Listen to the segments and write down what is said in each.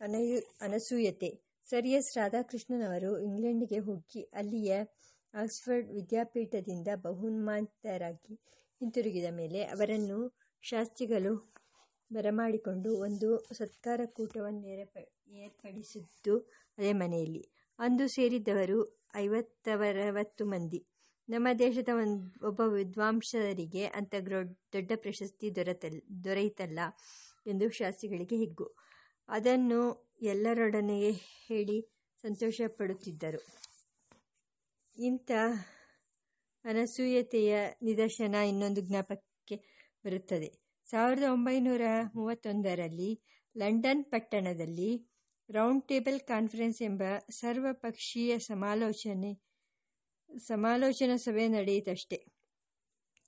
ಅನಯು, ಅನಸೂಯತೆ. Sir S ರಾಧಾಕೃಷ್ಣನವರು ಇಂಗ್ಲೆಂಡಿಗೆ ಹೋಗಿ ಅಲ್ಲಿಯ Oxford ವಿದ್ಯಾಪೀಠದಿಂದ ಬಹುಮಾನಿತರಾಗಿ ಹಿಂತಿರುಗಿದ ಮೇಲೆ ಅವರನ್ನು ಶಾಸ್ತ್ರಿಗಳು ಬರಮಾಡಿಕೊಂಡು ಒಂದು ಸತ್ಕಾರ ಕೂಟವನ್ನು ಏರ್ಪಡಿಸಿದ್ದು ಅದೇ ಮನೆಯಲ್ಲಿ. ಅಂದು ಸೇರಿದ್ದವರು ಐವತ್ತವರವತ್ತು ಮಂದಿ. ನಮ್ಮ ದೇಶದ ಒಬ್ಬ ವಿದ್ವಾಂಸರಿಗೆ ಅಂತ ದೊಡ್ಡ ಪ್ರಶಸ್ತಿ ದೊರೆತಲ್, ದೊರೆಯಿತಲ್ಲ ಎಂದು ಶಾಸ್ತ್ರಿಗಳಿಗೆ ಹಿಗ್ಗು. ಅದನ್ನು ಎಲ್ಲರೊಡನೆ ಹೇಳಿ ಸಂತೋಷಪಡುತ್ತಿದ್ದರು. ಇಂಥ ಅನಸೂಯತೆಯ ನಿದರ್ಶನ ಇನ್ನೊಂದು ಜ್ಞಾಪಕಕ್ಕೆ ಬರುತ್ತದೆ. ಸಾವಿರದ ಒಂಬೈನೂರ ಮೂವತ್ತೊಂದರಲ್ಲಿ ಲಂಡನ್ ಪಟ್ಟಣದಲ್ಲಿ ರೌಂಡ್ ಟೇಬಲ್ ಕಾನ್ಫರೆನ್ಸ್ ಎಂಬ ಸರ್ವಪಕ್ಷೀಯ ಸಮಾಲೋಚನೆ, ಸಮಾಲೋಚನಾ ಸಭೆ ನಡೆಯಿತಷ್ಟೆ.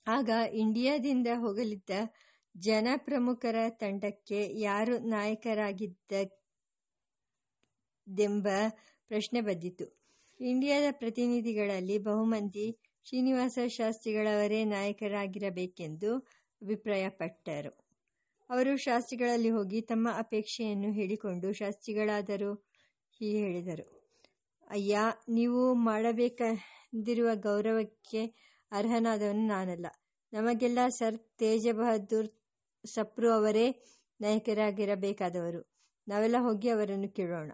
ಆಗ ಇಂಡಿಯಾದಿಂದ ಹೋಗಲಿದ್ದ ಜನಪ್ರಮುಖರ ತಂಡಕ್ಕೆ ಯಾರು ನಾಯಕರಾಗಿದ್ದೆಂಬ ಪ್ರಶ್ನೆ ಬಂದಿತು ಇಂಡಿಯಾದ ಪ್ರತಿನಿಧಿಗಳಲ್ಲಿ ಬಹುಮಂದಿ ಶ್ರೀನಿವಾಸ ಶಾಸ್ತ್ರಿಗಳವರೇ ನಾಯಕರಾಗಿರಬೇಕೆಂದು ಅಭಿಪ್ರಾಯಪಟ್ಟರು. ಅವರು ಶಾಸ್ತ್ರಿಗಳಲ್ಲಿ ಹೋಗಿ ತಮ್ಮ ಅಪೇಕ್ಷೆಯನ್ನು ಹೇಳಿಕೊಂಡು ಶಾಸ್ತ್ರಿಗಳಾದರೂ ಹೀಗೆ ಹೇಳಿದರು. ಅಯ್ಯ, ನೀವು ಮಾಡಬೇಕೆಂದಿರುವ ಗೌರವಕ್ಕೆ ಅರ್ಹನಾದವನು ನಾನಲ್ಲ. ನಮಗೆಲ್ಲ ಸರ್ ತೇಜ ಬಹದ್ದೂರ್ ಸಪ್ರು ಅವರೇ ನಾಯಕರಾಗಿರಬೇಕಾದವರು. ನಾವೆಲ್ಲ ಹೋಗಿ ಅವರನ್ನು ಕೇಳೋಣ.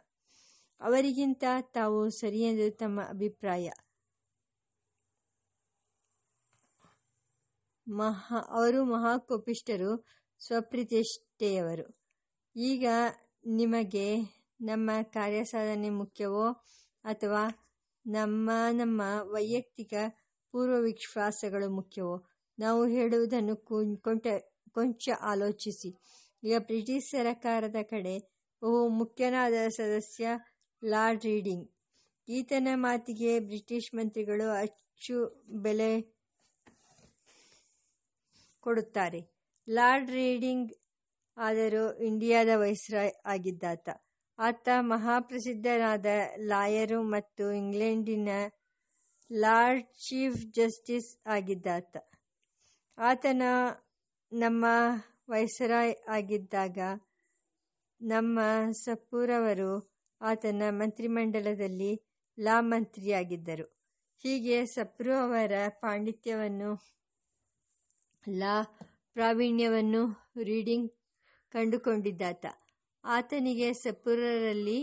ಅವರಿಗಿಂತ ತಾವು ಸರಿಯೆಂದು ತಮ್ಮ ಅಭಿಪ್ರಾಯ. ಮಹಾ, ಅವರು ಮಹಾಕೋಪಿಷ್ಟರು ಸ್ವಪ್ರತಿಷ್ಠೆಯವರು. ಈಗ ನಿಮಗೆ ನಮ್ಮ ಕಾರ್ಯಸಾಧನೆ ಮುಖ್ಯವೋ ಅಥವಾ ನಮ್ಮ ನಮ್ಮ ವೈಯಕ್ತಿಕ ಪೂರ್ವವಿಶ್ವಾಸಗಳು ಮುಖ್ಯವೋ? ನಾವು ಹೇಳುವುದನ್ನು ಕೊಂಟ ಕೊಂಚ ಆಲೋಚಿಸಿ. ಈಗ ಬ್ರಿಟಿಷ್ ಸರಕಾರದ ಕಡೆ ಬಹು ಮುಖ್ಯನಾದ ಸದಸ್ಯ ಲಾರ್ಡ್ ರೀಡಿಂಗ್. ಈತನ ಮಾತಿಗೆ ಬ್ರಿಟಿಷ್ ಮಂತ್ರಿಗಳು ಅಚ್ಚು ಬೆಲೆ ಕೊಡುತ್ತಾರೆ. ಲಾರ್ಡ್ ರೀಡಿಂಗ್ ಆದರೂ ಇಂಡಿಯಾದ ವೈಸ್ರಾಯ್ ಆಗಿದ್ದಾತ. ಆತ ಮಹಾಪ್ರಸಿದ್ಧನಾದ ಲಾಯರು ಮತ್ತು ಇಂಗ್ಲೆಂಡಿನ ಲಾರ್ಡ್ ಚೀಫ್ ಜಸ್ಟಿಸ್ ಆಗಿದ್ದಾತ. ಆತನ ನಮ್ಮ ವೈಸರಾಯ್ ಆಗಿದ್ದಾಗ ನಮ್ಮ ಸಪ್ಪೂರವರು ಆತನ ಮಂತ್ರಿಮಂಡಲದಲ್ಲಿ ಲಾ ಮಂತ್ರಿಯಾಗಿದ್ದರು. ಹೀಗೆ ಸಪ್ರು ಅವರ ಪಾಂಡಿತ್ಯವನ್ನು, ಲಾ ಪ್ರಾವೀಣ್ಯವನ್ನು ರೀಡಿಂಗ್ ಕಂಡುಕೊಂಡಿದ್ದಾತ. ಆತನಿಗೆ ಸಪ್ಪೂರರಲ್ಲಿ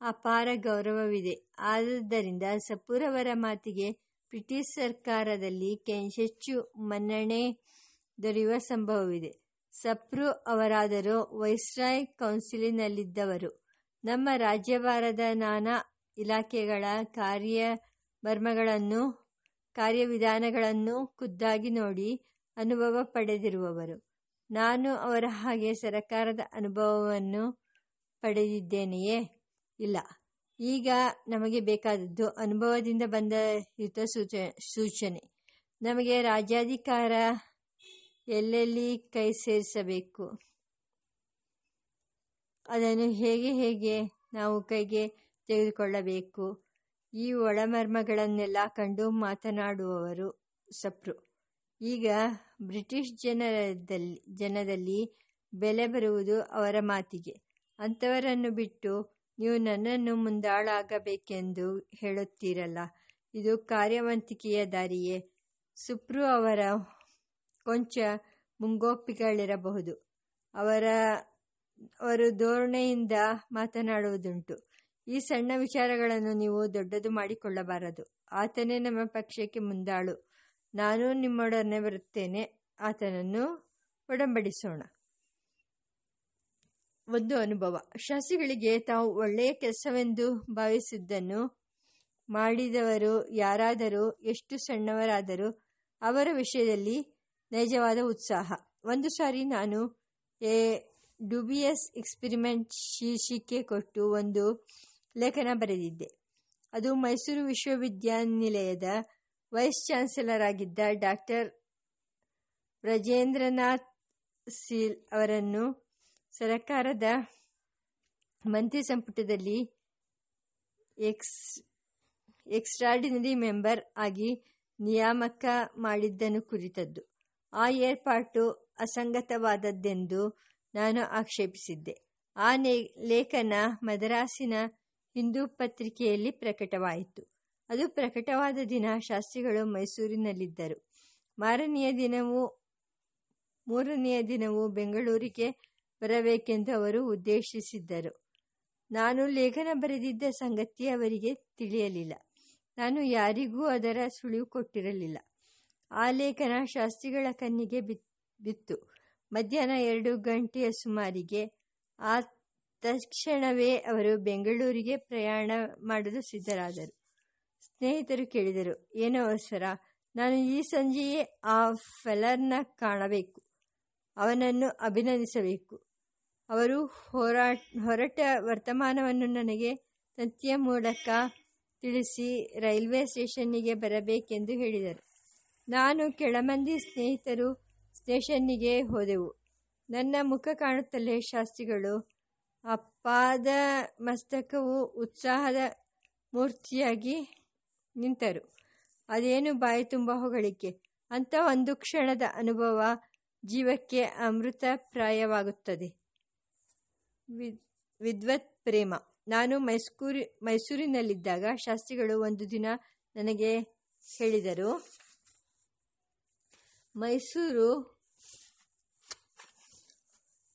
ಅಪಾರ ಗೌರವವಿದೆ. ಆದ್ದರಿಂದ ಸಪ್ಪೂರವರ ಮಾತಿಗೆ ಬ್ರಿಟಿಷ್ ಸರ್ಕಾರದಲ್ಲಿ ಹೆಚ್ಚು ಮನ್ನಣೆ ದೊರೆಯುವ ಸಂಭವವಿದೆ. ಸಪ್ರು ಅವರಾದರೂ ವೈಸ್ರಾಯ್ ಕೌನ್ಸಿಲಿನಲ್ಲಿದ್ದವರು. ನಮ್ಮ ರಾಜ್ಯಭಾರದ ನಾನಾ ಇಲಾಖೆಗಳ ಕಾರ್ಯಮರ್ಮಗಳನ್ನು, ಕಾರ್ಯವಿಧಾನಗಳನ್ನು ಖುದ್ದಾಗಿ ನೋಡಿ ಅನುಭವ ಪಡೆದಿರುವವರು. ನಾನು ಅವರ ಹಾಗೆ ಸರಕಾರದ ಅನುಭವವನ್ನು ಪಡೆದಿದ್ದೇನೆಯೇ? ಇಲ್ಲ. ಈಗ ನಮಗೆ ಬೇಕಾದದ್ದು ಅನುಭವದಿಂದ ಬಂದ ಹಿತ ಸೂಚನೆ. ನಮಗೆ ರಾಜ್ಯಾಧಿಕಾರ ಎಲ್ಲೆಲ್ಲಿ ಕೈ ಸೇರಿಸಬೇಕು? ಅದನ್ನು ಹೇಗೆ ಹೇಗೆ ನಾವು ಕೈಗೆ ತೆಗೆದುಕೊಳ್ಳಬೇಕು? ಈ ಒಳಮರ್ಮಗಳನ್ನೆಲ್ಲ ಕಂಡು ಮಾತನಾಡುವವರು ಸಪ್ರು. ಈಗ ಬ್ರಿಟಿಷ್ ಜನರದಲ್ಲಿ, ಜನದಲ್ಲಿ ಬೆಲೆ ಬರುವುದು ಅವರ ಮಾತಿಗೆ. ಅಂಥವರನ್ನು ಬಿಟ್ಟು ನೀವು ನನ್ನನ್ನು ಮುಂದಾಳಾಗಬೇಕೆಂದು ಹೇಳುತ್ತೀರಲ್ಲ. ಇದು ಕಾರ್ಯವಂತಿಕೆಯ ದಾರಿಯೇ. ಸುಪ್ರು ಅವರ ಕೊಂಚ ಮುಂಗೋಪಿಗಳಿರಬಹುದು ಅವರ, ಅವರು ಧೋರಣೆಯಿಂದ ಮಾತನಾಡುವುದುಂಟು. ಈ ಸಣ್ಣ ವಿಚಾರಗಳನ್ನು ನೀವು ದೊಡ್ಡದು ಮಾಡಿಕೊಳ್ಳಬಾರದು. ಆತನೇ ನಮ್ಮ ಪಕ್ಷಕ್ಕೆ ಮುಂದಾಳು. ನಾನು ನಿಮ್ಮೊಡನೆ ಬರುತ್ತೇನೆ. ಆತನನ್ನು ಒಡಂಬಡಿಸೋಣ. ಒಂದು ಅನುಭವ. ಶಾಸಿಗಳಿಗೆ ತಾವು ಒಳ್ಳೆಯ ಕೆಲಸವೆಂದು ಭಾವಿಸಿದ್ದನ್ನು ಮಾಡಿದವರು ಯಾರಾದರೂ, ಎಷ್ಟು ಸಣ್ಣವರಾದರೂ, ಅವರ ವಿಷಯದಲ್ಲಿ ನೈಜವಾದ ಉತ್ಸಾಹ. ಒಂದು ಸಾರಿ ನಾನು ಎ ಡುಬಿಯಸ್ ಎಕ್ಸ್ಪಿರಿಮೆಂಟ್ ಶೀರ್ಷಿಕೆ ಕೊಟ್ಟು ಒಂದು ಲೇಖನ ಬರೆದಿದ್ದೆ. ಅದು ಮೈಸೂರು ವಿಶ್ವವಿದ್ಯಾನಿಲಯದ ವೈಸ್ ಚಾನ್ಸಲರ್ ಆಗಿದ್ದ ಡಾಕ್ಟರ್ ಬ್ರಜೇಂದ್ರನಾಥ್ ಸೀಲ್ ಅವರನ್ನು ಸರಕಾರದ ಮಂತ್ರಿ ಸಂಪುಟದಲ್ಲಿ ಎಕ್ಸ್, ಎಕ್ಸ್ಟ್ರಾರ್ಡಿನರಿ ಮೆಂಬರ್ ಆಗಿ ನಿಯಾಮಕ ಮಾಡಿದ್ದನ್ನು ಕುರಿತದ್ದು. ಆ ಏರ್ಪಾಟು ಅಸಂಗತವಾದದ್ದೆಂದು ನಾನು ಆಕ್ಷೇಪಿಸಿದ್ದೆ. ಆ ಲೇಖನ ಮದರಾಸಿನ ಹಿಂದೂ ಪತ್ರಿಕೆಯಲ್ಲಿ ಪ್ರಕಟವಾಯಿತು. ಅದು ಪ್ರಕಟವಾದ ದಿನ ಶಾಸ್ತ್ರಿಗಳು ಮೈಸೂರಿನಲ್ಲಿದ್ದರು. ಮಾರನೆಯ ದಿನವೂ, ಮೂರನೆಯ ದಿನವೂ ಬೆಂಗಳೂರಿಗೆ ಬರಬೇಕೆಂದು ಅವರು ಉದ್ದೇಶಿಸಿದ್ದರು. ನಾನು ಲೇಖನ ಬರೆದಿದ್ದ ಸಂಗತಿ ಅವರಿಗೆ ತಿಳಿಯಲಿಲ್ಲ. ನಾನು ಯಾರಿಗೂ ಅದರ ಸುಳಿವು ಕೊಟ್ಟಿರಲಿಲ್ಲ. ಆ ಲೇಖನ ಶಾಸ್ತ್ರಿಗಳ ಕಣ್ಣಿಗೆ ಬಿತ್ತು. ಮಧ್ಯಾಹ್ನ ಎರಡು ಗಂಟೆಯ ಸುಮಾರಿಗೆ ಆ ತಕ್ಷಣವೇ ಅವರು ಬೆಂಗಳೂರಿಗೆ ಪ್ರಯಾಣ ಮಾಡಲು ಸಿದ್ಧರಾದರು. ಸ್ನೇಹಿತರು ಕೇಳಿದರು, ಏನೋ ಅವಸರ, ನಾನು ಈ ಸಂಜೆಯೇ ಆ ಫೆಲರ್ನ ಕಾಣಬೇಕು, ಅವನನ್ನು ಅಭಿನಂದಿಸಬೇಕು. ಅವರು ಹೋರಾಟ ಹೊರಟ ವರ್ತಮಾನವನ್ನು ನನಗೆ ತಂತಿಯ ಮೂಲಕ ತಿಳಿಸಿ ರೈಲ್ವೆ ಸ್ಟೇಷನ್ನಿಗೆ ಬರಬೇಕೆಂದು ಹೇಳಿದರು. ನಾನು ಕೆಳಮಂದಿ ಸ್ನೇಹಿತರು ಸ್ಟೇಷನ್ನಿಗೆ ಹೋದೆವು. ನನ್ನ ಮುಖ ಕಾಣುತ್ತಲೇ ಶಾಸ್ತ್ರಿಗಳು, ಅಪ್ಪಾದ ಮಸ್ತಕವು ಉತ್ಸಾಹದ ಮೂರ್ತಿಯಾಗಿ ನಿಂತರು. ಅದೇನು ಬಾಯಿ ತುಂಬ ಹೊಗಳಿಕೆ. ಅಂತ ಒಂದು ಕ್ಷಣದ ಅನುಭವ ಜೀವಕ್ಕೆ ಅಮೃತಪ್ರಾಯವಾಗುತ್ತದೆ. ವಿದ್ವತ್ ಪ್ರೇಮ. ನಾನು ಮೈಸೂರಿ, ಮೈಸೂರಿನಲ್ಲಿದ್ದಾಗ ಶಾಸ್ತ್ರಿಗಳು ಒಂದು ದಿನ ನನಗೆ ಹೇಳಿದರು ಮೈಸೂರು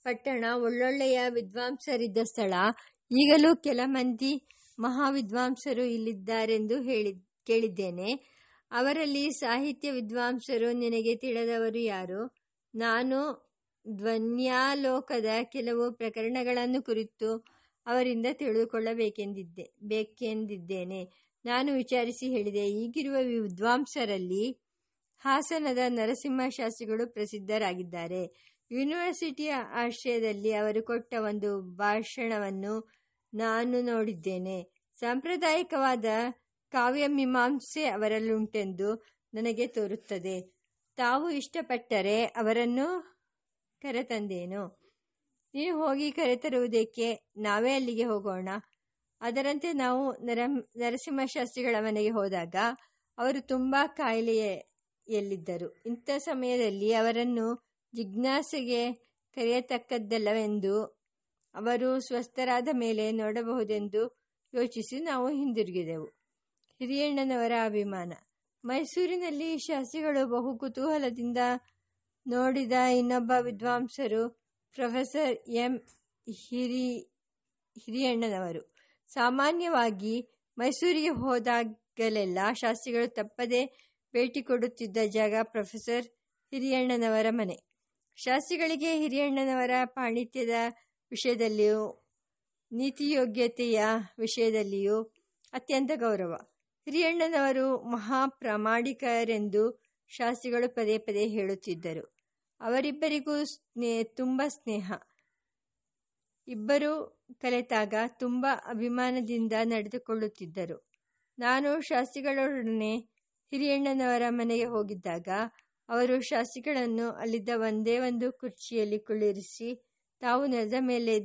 ಪಟ್ಟಣ ಒಳ್ಳೊಳ್ಳೆಯ ವಿದ್ವಾಂಸರಿದ್ದ ಸ್ಥಳ. ಈಗಲೂ ಕೆಲ ಮಂದಿ ಮಹಾವಿದ್ವಾಂಸರು ಇಲ್ಲಿದ್ದಾರೆಂದು ಹೇಳಿ, ಕೇಳಿದ್ದೇನೆ. ಅವರಲ್ಲಿ ಸಾಹಿತ್ಯ ವಿದ್ವಾಂಸರು ನಿನಗೆ ತಿಳಿದವರು ಯಾರು? ನಾನು ಧ್ವನ್ಯಾಲೋಕದ ಕೆಲವು ಪ್ರಕರಣಗಳನ್ನು ಕುರಿತು ಅವರಿಂದ ತಿಳಿದುಕೊಳ್ಳಬೇಕೆಂದಿದ್ದೆ, ಬೇಕೆಂದಿದ್ದೇನೆ. ನಾನು ವಿಚಾರಿಸಿ ಹೇಳಿದೆ, ಈಗಿರುವ ವಿದ್ವಾಂಸರಲ್ಲಿ ಹಾಸನದ ನರಸಿಂಹಶಾಸ್ತ್ರಿಗಳು ಪ್ರಸಿದ್ಧರಾಗಿದ್ದಾರೆ. ಯೂನಿವರ್ಸಿಟಿಯ ಆಶ್ರಯದಲ್ಲಿ ಅವರು ಕೊಟ್ಟ ಒಂದು ಭಾಷಣವನ್ನು ನಾನು ನೋಡಿದ್ದೇನೆ. ಸಾಂಪ್ರದಾಯಿಕವಾದ ಕಾವ್ಯಮೀಮಾಂಸೆ ಅವರಲ್ಲುಂಟೆಂದು ನನಗೆ ತೋರುತ್ತದೆ. ತಾವು ಇಷ್ಟಪಟ್ಟರೆ ಅವರನ್ನು ಕರೆತಂದೇನು? ನೀನು ಹೋಗಿ ಕರೆತರುವುದಕ್ಕೆ ನಾವೇ ಅಲ್ಲಿಗೆ ಹೋಗೋಣ. ಅದರಂತೆ ನಾವು ನರ, ನರಸಿಂಹಶಾಸ್ತ್ರಿಗಳ ಮನೆಗೆ ಹೋದಾಗ ಅವರು ತುಂಬ ಕಾಯಿಲೆಯಲ್ಲಿದ್ದರು ಇಂಥ ಸಮಯದಲ್ಲಿ ಅವರನ್ನು ಜಿಜ್ಞಾಸೆಗೆ ಕರೆಯತಕ್ಕದ್ದಲ್ಲವೆಂದು ಅವರು ಸ್ವಸ್ಥರಾದ ಮೇಲೆ ನೋಡಬಹುದೆಂದು ಯೋಚಿಸಿ ನಾವು ಹಿಂದಿರುಗಿದೆವು. ಹಿರಿಯಣ್ಣನವರ ಅಭಿಮಾನ. ಮೈಸೂರಿನಲ್ಲಿ ಶಾಸ್ತ್ರಿಗಳು ಬಹು ಕುತೂಹಲದಿಂದ ನೋಡಿದ ಇನ್ನೊಬ್ಬ ವಿದ್ವಾಂಸರು ಪ್ರೊಫೆಸರ್ ಎಂ. ಹಿರಿ, ಹಿರಿಯಣ್ಣನವರು. ಸಾಮಾನ್ಯವಾಗಿ ಮೈಸೂರಿಗೆ ಹೋದಾಗಲೆಲ್ಲ ಶಾಸ್ತ್ರಿಗಳು ತಪ್ಪದೆ ಭೇಟಿ ಕೊಡುತ್ತಿದ್ದ ಜಾಗ ಪ್ರೊಫೆಸರ್ ಹಿರಿಯಣ್ಣನವರ ಮನೆ. ಶಾಸ್ತ್ರಿಗಳಿಗೆ ಹಿರಿಯಣ್ಣನವರ ಪಾಂಡಿತ್ಯದ ವಿಷಯದಲ್ಲಿಯೂ, ನೀತಿಯೋಗ್ಯತೆಯ ವಿಷಯದಲ್ಲಿಯೂ ಅತ್ಯಂತ ಗೌರವ. ಹಿರಿಯಣ್ಣನವರು ಮಹಾಪ್ರಾಮಾಣಿಕರೆಂದು ಶಾಸ್ತ್ರಿಗಳು ಪದೇ ಪದೇ ಹೇಳುತ್ತಿದ್ದರು. ಅವರಿಬ್ಬರಿಗೂ ಸ್ನೇ, ತುಂಬ ಸ್ನೇಹ. ಇಬ್ಬರು ಕಲೆತಾಗ ತುಂಬ ಅಭಿಮಾನದಿಂದ ನಡೆದುಕೊಳ್ಳುತ್ತಿದ್ದರು. ನಾನು ಶಾಸ್ತ್ರಿಗಳೊಡನೆ ಹಿರಿಯಣ್ಣನವರ ಮನೆಗೆ ಹೋಗಿದ್ದಾಗ ಅವರು ಶಾಸ್ತ್ರಿಗಳನ್ನು ಅಲ್ಲಿದ್ದ ಒಂದೇ ಒಂದು ಕುರ್ಚಿಯಲ್ಲಿ ಕುಳ್ಳಿರಿಸಿ ತಾವು ನೆಲದ ಮೇಲೆ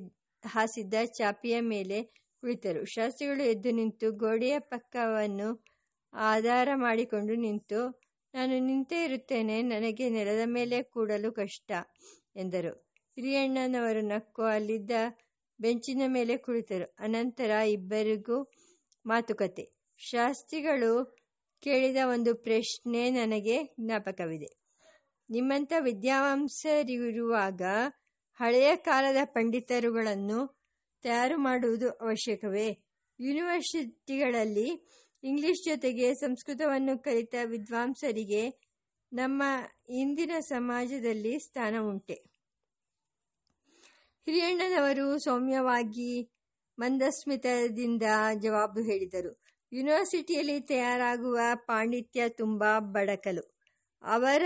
ಹಾಸಿದ್ದ ಚಾಪಿಯ ಮೇಲೆ ಕುಳಿತರು. ಶಾಸ್ತ್ರಿಗಳು ಎದ್ದು ನಿಂತು ಗೋಡೆಯ ಪಕ್ಕವನ್ನು ಆಧಾರ ಮಾಡಿಕೊಂಡು ನಿಂತು, ನಾನು ನಿಂತೇ ಇರುತ್ತೇನೆ, ನನಗೆ ನೆಲದ ಮೇಲೆ ಕೂಡಲು ಕಷ್ಟ ಎಂದರು. ಹಿರಿಯಣ್ಣನವರು ನಕ್ಕು ಅಲ್ಲಿದ್ದ ಬೆಂಚಿನ ಮೇಲೆ ಕುಳಿತರು. ಅನಂತರ ಇಬ್ಬರಿಗೂ ಮಾತುಕತೆ. ಶಾಸ್ತ್ರಿಗಳು ಕೇಳಿದ ಒಂದು ಪ್ರಶ್ನೆ ನನಗೆ ಜ್ಞಾಪಕವಿದೆ. ನಿಮ್ಮಂಥ ವಿದ್ಯಾವಂಸರಿರುವಾಗ ಹಳೆಯ ಕಾಲದ ಪಂಡಿತರುಗಳನ್ನು ತಯಾರು ಮಾಡುವುದು ಅವಶ್ಯಕವೇ? ಯೂನಿವರ್ಸಿಟಿಗಳಲ್ಲಿ ಇಂಗ್ಲಿಷ್ ಜೊತೆಗೆ ಸಂಸ್ಕೃತವನ್ನು ಕಲಿತ ವಿದ್ವಾಂಸರಿಗೆ ನಮ್ಮ ಇಂದಿನ ಸಮಾಜದಲ್ಲಿ ಸ್ಥಾನ ಉಂಟೆ ಹಿರಿಯಣ್ಣನವರು ಸೌಮ್ಯವಾಗಿ ಮಂದಸ್ಮಿತದಿಂದ ಜವಾಬು ಹೇಳಿದರು. ಯೂನಿವರ್ಸಿಟಿಯಲ್ಲಿ ತಯಾರಾಗುವ ಪಾಂಡಿತ್ಯ ತುಂಬ ಬಡಕಲು. ಅವರ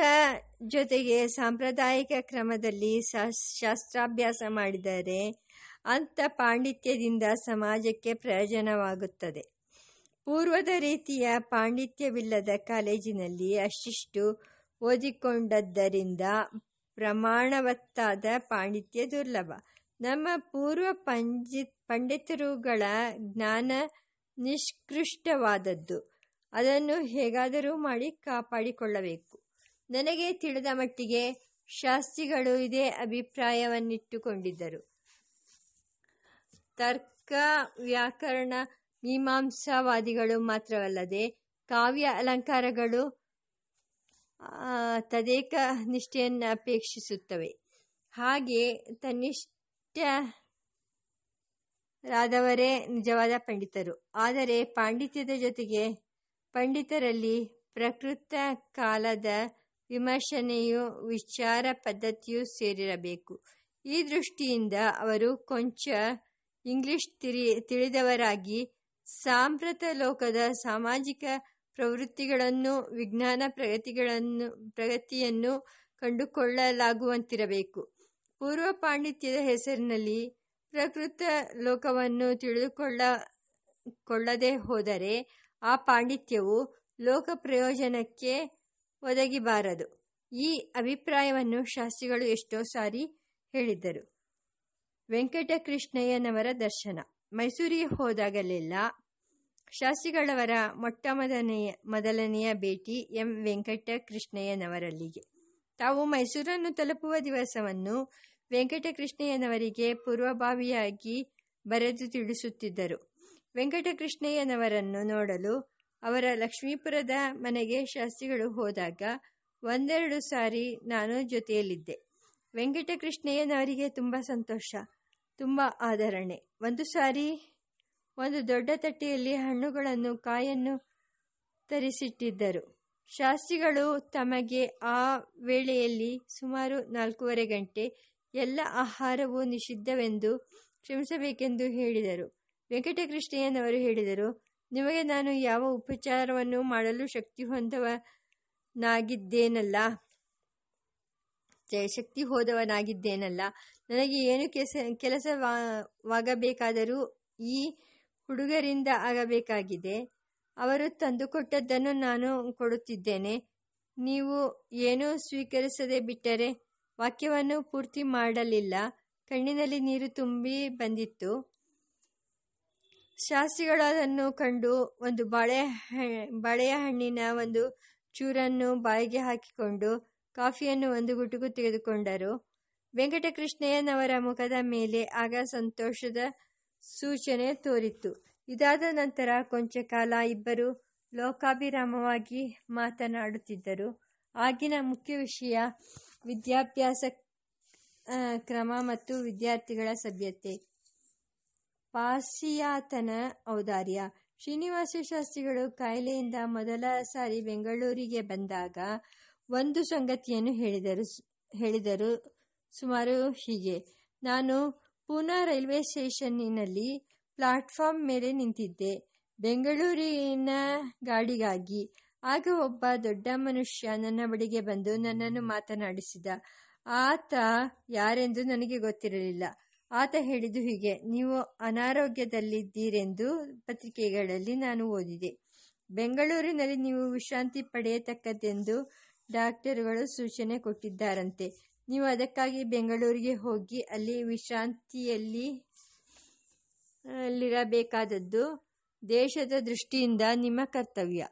ಜೊತೆಗೆ ಸಾಂಪ್ರದಾಯಿಕ ಕ್ರಮದಲ್ಲಿ ಶಾಸ್ತ್ರಾಭ್ಯಾಸ ಮಾಡಿದರೆ ಅಂಥ ಪಾಂಡಿತ್ಯದಿಂದ ಸಮಾಜಕ್ಕೆ ಪ್ರಯೋಜನವಾಗುತ್ತದೆ. ಪೂರ್ವದ ರೀತಿಯ ಪಾಂಡಿತ್ಯವಿಲ್ಲದ ಕಾಲೇಜಿನಲ್ಲಿ ಅಷ್ಟಿಷ್ಟು ಓದಿಕೊಂಡದ್ದರಿಂದ ಪ್ರಮಾಣವತ್ತಾದ ಪಾಂಡಿತ್ಯ ದುರ್ಲಭ. ನಮ್ಮ ಪೂರ್ವ ಪಂಜಿ, ಪಂಡಿತರುಗಳ ಜ್ಞಾನ ನಿಷ್ಕೃಷ್ಟವಾದದ್ದು. ಅದನ್ನು ಹೇಗಾದರೂ ಮಾಡಿ ಕಾಪಾಡಿಕೊಳ್ಳಬೇಕು. ನನಗೆ ತಿಳಿದ ಮಟ್ಟಿಗೆ ಶಾಸ್ತ್ರಿಗಳು ಇದೇ ಅಭಿಪ್ರಾಯವನ್ನಿಟ್ಟುಕೊಂಡಿದ್ದರು. ತರ್ಕ, ವ್ಯಾಕರಣ, ಮೀಮಾಂಸಾವಾದಿಗಳು ಮಾತ್ರವಲ್ಲದೆ ಕಾವ್ಯ ಅಲಂಕಾರಗಳು ತದೇಕ ನಿಷ್ಠೆಯನ್ನು ಅಪೇಕ್ಷಿಸುತ್ತವೆ. ಹಾಗೆ ತನ್ನಿಷ್ಠರಾದವರೇ ನಿಜವಾದ ಪಂಡಿತರು. ಆದರೆ ಪಾಂಡಿತ್ಯದ ಜೊತೆಗೆ ಪಂಡಿತರಲ್ಲಿ ಪ್ರಕೃತ ಕಾಲದ ವಿಮರ್ಶನೆಯು ವಿಚಾರ ಪದ್ಧತಿಯೂ ಸೇರಿರಬೇಕು. ಈ ದೃಷ್ಟಿಯಿಂದ ಅವರು ಕೊಂಚ ಇಂಗ್ಲಿಷ್ ತಿಳಿ ತಿಳಿದವರಾಗಿ ಸಾಂಪ್ರತ ಲೋಕದ ಸಾಮಾಜಿಕ ಪ್ರವೃತ್ತಿಗಳನ್ನು ವಿಜ್ಞಾನ ಪ್ರಗತಿಗಳನ್ನು, ಪ್ರಗತಿಯನ್ನು ಕಂಡುಕೊಳ್ಳಲಾಗುವಂತಿರಬೇಕು. ಪೂರ್ವ ಪಾಂಡಿತ್ಯದ ಹೆಸರಿನಲ್ಲಿ ಪ್ರಕೃತ ಲೋಕವನ್ನು ತಿಳಿದುಕೊಳ್ಳ, ಕೊಳ್ಳದೆ ಹೋದರೆ ಆ ಪಾಂಡಿತ್ಯವು ಲೋಕ ಪ್ರಯೋಜನಕ್ಕೆ ಒದಗಿಬಾರದು. ಈ ಅಭಿಪ್ರಾಯವನ್ನು ಶಾಸ್ತ್ರಿಗಳು ಎಷ್ಟೋ ಸಾರಿ ಹೇಳಿದ್ದರು. ವೆಂಕಟಕೃಷ್ಣಯ್ಯನವರ ದರ್ಶನ. ಮೈಸೂರಿಗೆ ಹೋದಾಗಲೆಲ್ಲ ಶಾಸ್ತ್ರಿಗಳವರ ಮೊಟ್ಟ ಮೊದಲನೆಯ ಮೊದಲನೆಯ ಭೇಟಿ ಎಂ. ವೆಂಕಟಕೃಷ್ಣಯ್ಯನವರಲ್ಲಿಗೆ. ತಾವು ಮೈಸೂರನ್ನು ತಲುಪುವ ದಿವಸವನ್ನು ವೆಂಕಟಕೃಷ್ಣಯ್ಯನವರಿಗೆ ಪೂರ್ವಭಾವಿಯಾಗಿ ಬರೆದು ತಿಳಿಸುತ್ತಿದ್ದರು. ವೆಂಕಟಕೃಷ್ಣಯ್ಯನವರನ್ನು ನೋಡಲು ಅವರ ಲಕ್ಷ್ಮೀಪುರದ ಮನೆಗೆ ಶಾಸ್ತ್ರಿಗಳು ಹೋದಾಗ ಒಂದೆರಡು ಸಾರಿ ನಾನು ಜೊತೆಯಲ್ಲಿದ್ದೆ. ವೆಂಕಟಕೃಷ್ಣಯ್ಯನವರಿಗೆ ತುಂಬ ಸಂತೋಷ, ತುಂಬ ಆದರಣೆ. ಒಂದು ಸಾರಿ ಒಂದು ದೊಡ್ಡ ತಟ್ಟೆಯಲ್ಲಿ ಹಣ್ಣುಗಳನ್ನು ಕಾಯನ್ನು ತರಿಸಿಟ್ಟಿದ್ದರು. ಶಾಸ್ತ್ರಿಗಳು ತಮಗೆ ಆ ವೇಳೆಯಲ್ಲಿ ಸುಮಾರು ನಾಲ್ಕೂವರೆ ಗಂಟೆ ಎಲ್ಲ ಆಹಾರವು ನಿಷಿದ್ಧವೆಂದು ಕ್ಷಮಿಸಬೇಕೆಂದು ಹೇಳಿದರು. ವೆಂಕಟಕೃಷ್ಣಯ್ಯನವರು ಹೇಳಿದರು, ನಿಮಗೆ ನಾನು ಯಾವ ಉಪಚಾರವನ್ನು ಮಾಡಲು ಶಕ್ತಿ ಹೊಂದವನಾಗಿದ್ದೇನಲ್ಲ? ಶಕ್ತಿ ಹೋದವನಾಗಿದ್ದೇನಲ್ಲ? ನನಗೆ ಏನು ಕೆಲಸ ಕೆಲಸವಾಗಬೇಕಾದರೂ ಈ ಹುಡುಗರಿಂದ ಆಗಬೇಕಾಗಿದೆ. ಅವರು ತಂದುಕೊಟ್ಟದ್ದನ್ನು ನಾನು ಕೊಡುತ್ತಿದ್ದೇನೆ. ನೀವು ಏನೂ ಸ್ವೀಕರಿಸದೆ ಬಿಟ್ಟರೆ ವಾಕ್ಯವನ್ನು ಪೂರ್ತಿ ಮಾಡಲಿಲ್ಲ. ಕಣ್ಣಿನಲ್ಲಿ ನೀರು ತುಂಬಿ ಬಂದಿತ್ತು. ಶಾಸ್ತ್ರಿಗಳು ಅದನ್ನು ಕಂಡು ಒಂದು ಬಾಳೆ ಬಾಳೆಯ ಹಣ್ಣಿನ ಒಂದು ಚೂರನ್ನು ಬಾಯಿಗೆ ಹಾಕಿಕೊಂಡು ಕಾಫಿಯನ್ನು ಒಂದು ಗುಟುಕು ತೆಗೆದುಕೊಂಡರು. ವೆಂಕಟಕೃಷ್ಣಯ್ಯನವರ ಮುಖದ ಮೇಲೆ ಆಗ ಸಂತೋಷದ ಸೂಚನೆ ತೋರಿತ್ತು. ಇದಾದ ನಂತರ ಕೊಂಚ ಕಾಲ ಇಬ್ಬರು ಲೋಕಾಭಿರಾಮವಾಗಿ ಮಾತನಾಡುತ್ತಿದ್ದರು. ಆಗಿನ ಮುಖ್ಯ ವಿಷಯ ವಿದ್ಯಾಭ್ಯಾಸ ಕ್ರಮ ಮತ್ತು ವಿದ್ಯಾರ್ಥಿಗಳ ಸಭ್ಯತೆ. ಪಾಶ್ಚಿಯಾತನ ಔದಾರ್ಯ. ಶ್ರೀನಿವಾಸ ಶಾಸ್ತ್ರಿಗಳು ಕಾಯಿಲೆಯಿಂದ ಮೊದಲ ಸಾರಿ ಬೆಂಗಳೂರಿಗೆ ಬಂದಾಗ ಒಂದು ಸಂಗತಿಯನ್ನು ಹೇಳಿದರು ಹೇಳಿದರು. ಸುಮಾರು ಹೀಗೆ. ನಾನು ಪೂನಾ ರೈಲ್ವೆ ಸ್ಟೇಷನ್ನಿನಲ್ಲಿ ಪ್ಲಾಟ್ಫಾರ್ಮ್ ಮೇಲೆ ನಿಂತಿದ್ದೆ. ಬೆಂಗಳೂರಿನ ಗಾಡಿಗಾಗಿ ಆಗ ಒಬ್ಬ ದೊಡ್ಡ ಮನುಷ್ಯ ನನ್ನ ಬಳಿಗೆ ಬಂದು ನನ್ನನ್ನು ಮಾತನಾಡಿಸಿದ. ಆತ ಯಾರೆಂದು ನನಗೆ ಗೊತ್ತಿರಲಿಲ್ಲ. ಆತ ಹೇಳಿದ್ದು ಹೀಗೆ, ನೀವು ಅನಾರೋಗ್ಯದಲ್ಲಿದ್ದೀರೆಂದು ಪತ್ರಿಕೆಗಳಲ್ಲಿ ನಾನು ಓದಿದೆ. ಬೆಂಗಳೂರಿನಲ್ಲಿ ನೀವು ವಿಶ್ರಾಂತಿ ಪಡೆಯತಕ್ಕದ್ದೆಂದು ಡಾಕ್ಟರುಗಳು ಸೂಚನೆ ಕೊಟ್ಟಿದ್ದಾರಂತೆ. ನೀವು ಅದಕ್ಕಾಗಿ ಬೆಂಗಳೂರಿಗೆ ಹೋಗಿ ಅಲ್ಲಿ ವಿಶ್ರಾಂತಿಯಲ್ಲಿ, ಅಲ್ಲಿರಬೇಕಾದದ್ದು ದೇಶದ ದೃಷ್ಟಿಯಿಂದ ನಿಮ್ಮ ಕರ್ತವ್ಯ.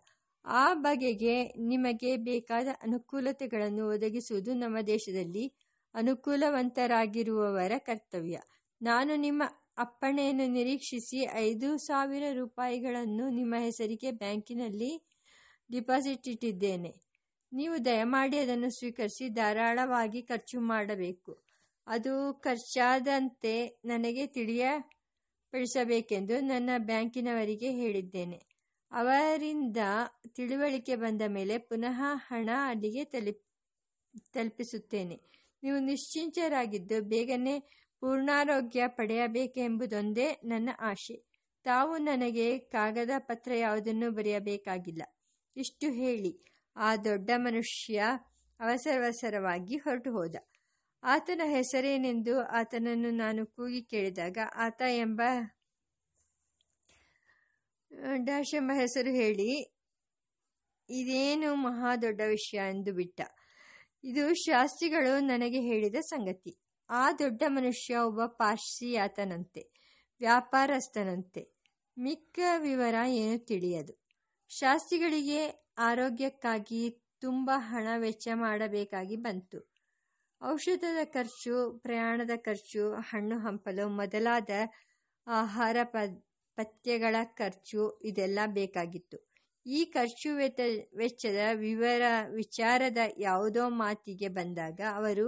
ಆ ಬಗೆಗೆ ನಿಮಗೆ ಬೇಕಾದ ಅನುಕೂಲತೆಗಳನ್ನು ಒದಗಿಸುವುದು ನಮ್ಮ ದೇಶದಲ್ಲಿ ಅನುಕೂಲವಂತರಾಗಿರುವವರ ಕರ್ತವ್ಯ. ನಾನು ನಿಮ್ಮ ಅಪ್ಪಣೆಯನ್ನು ನಿರೀಕ್ಷಿಸಿ ಐದು ಸಾವಿರ ರೂಪಾಯಿಗಳನ್ನು ನಿಮ್ಮ ಹೆಸರಿಗೆ ಬ್ಯಾಂಕಿನಲ್ಲಿ ಡಿಪಾಸಿಟ್ ಇಟ್ಟಿದ್ದೇನೆ. ನೀವು ದಯಮಾಡಿ ಅದನ್ನು ಸ್ವೀಕರಿಸಿ ಧಾರಾಳವಾಗಿ ಖರ್ಚು ಮಾಡಬೇಕು. ಅದು ಖರ್ಚಾದಂತೆ ನನಗೆ ತಿಳಿಯಪಡಿಸಬೇಕೆಂದು ನನ್ನ ಬ್ಯಾಂಕಿನವರಿಗೆ ಹೇಳಿದ್ದೇನೆ. ಅವರಿಂದ ತಿಳುವಳಿಕೆ ಬಂದ ಮೇಲೆ ಪುನಃ ಹಣ ಅಲ್ಲಿಗೆ ತಲುಪ್, ತಲುಪಿಸುತ್ತೇನೆ. ನೀವು ನಿಶ್ಚಿಂಚರಾಗಿದ್ದು ಬೇಗನೆ ಪೂರ್ಣಾರೋಗ್ಯ ಪಡೆಯಬೇಕೆಂಬುದೊಂದೇ ನನ್ನ ಆಶೆ. ತಾವು ನನಗೆ ಕಾಗದ ಪತ್ರ ಯಾವುದನ್ನು ಬರೆಯಬೇಕಾಗಿಲ್ಲ. ಇಷ್ಟು ಹೇಳಿ. ಆ ದೊಡ್ಡ ಮನುಷ್ಯ ಅವಸರವಸರವಾಗಿ ಹೊರಟು ಹೋದ ಆತನ ಹೆಸರೇನೆಂದು ಆತನನ್ನು ನಾನು ಕೂಗಿ ಕೇಳಿದಾಗ, ಆತ ಎಂಬ ಡ್ಯಾಶ್ ಎಂಬ ಹೆಸರು ಹೇಳಿ. ಇದೇನು ಮಹಾ ದೊಡ್ಡ ವಿಷಯ ಎಂದು ಬಿಟ್ಟ. ಇದು ಶಾಸ್ತ್ರಿಗಳು ನನಗೆ ಹೇಳಿದ ಸಂಗತಿ. ಆ ದೊಡ್ಡ ಮನುಷ್ಯ ಒಬ್ಬ ಪಾಶ್ಚಿಯಾತನಂತೆ ವ್ಯಾಪಾರಸ್ಥನಂತೆ. ಮಿಕ್ಕ ವಿವರ ಏನು ತಿಳಿಯದು. ಶಾಸ್ತ್ರಿಗಳಿಗೆ ಆರೋಗ್ಯಕ್ಕಾಗಿ ತುಂಬ ಹಣ ವೆಚ್ಚ ಮಾಡಬೇಕಾಗಿ ಬಂತು. ಔಷಧದ ಖರ್ಚು, ಪ್ರಯಾಣದ ಖರ್ಚು, ಹಣ್ಣು ಹಂಪಲು ಮೊದಲಾದ ಆಹಾರ ಪ ಪಥ್ಯಗಳ ಖರ್ಚು ಇದೆಲ್ಲ ಬೇಕಾಗಿತ್ತು. ಈ ಖರ್ಚು ವೆತ, ವೆಚ್ಚದ ವಿವರ, ವಿಚಾರದ ಯಾವುದೋ ಮಾತಿಗೆ ಬಂದಾಗ ಅವರು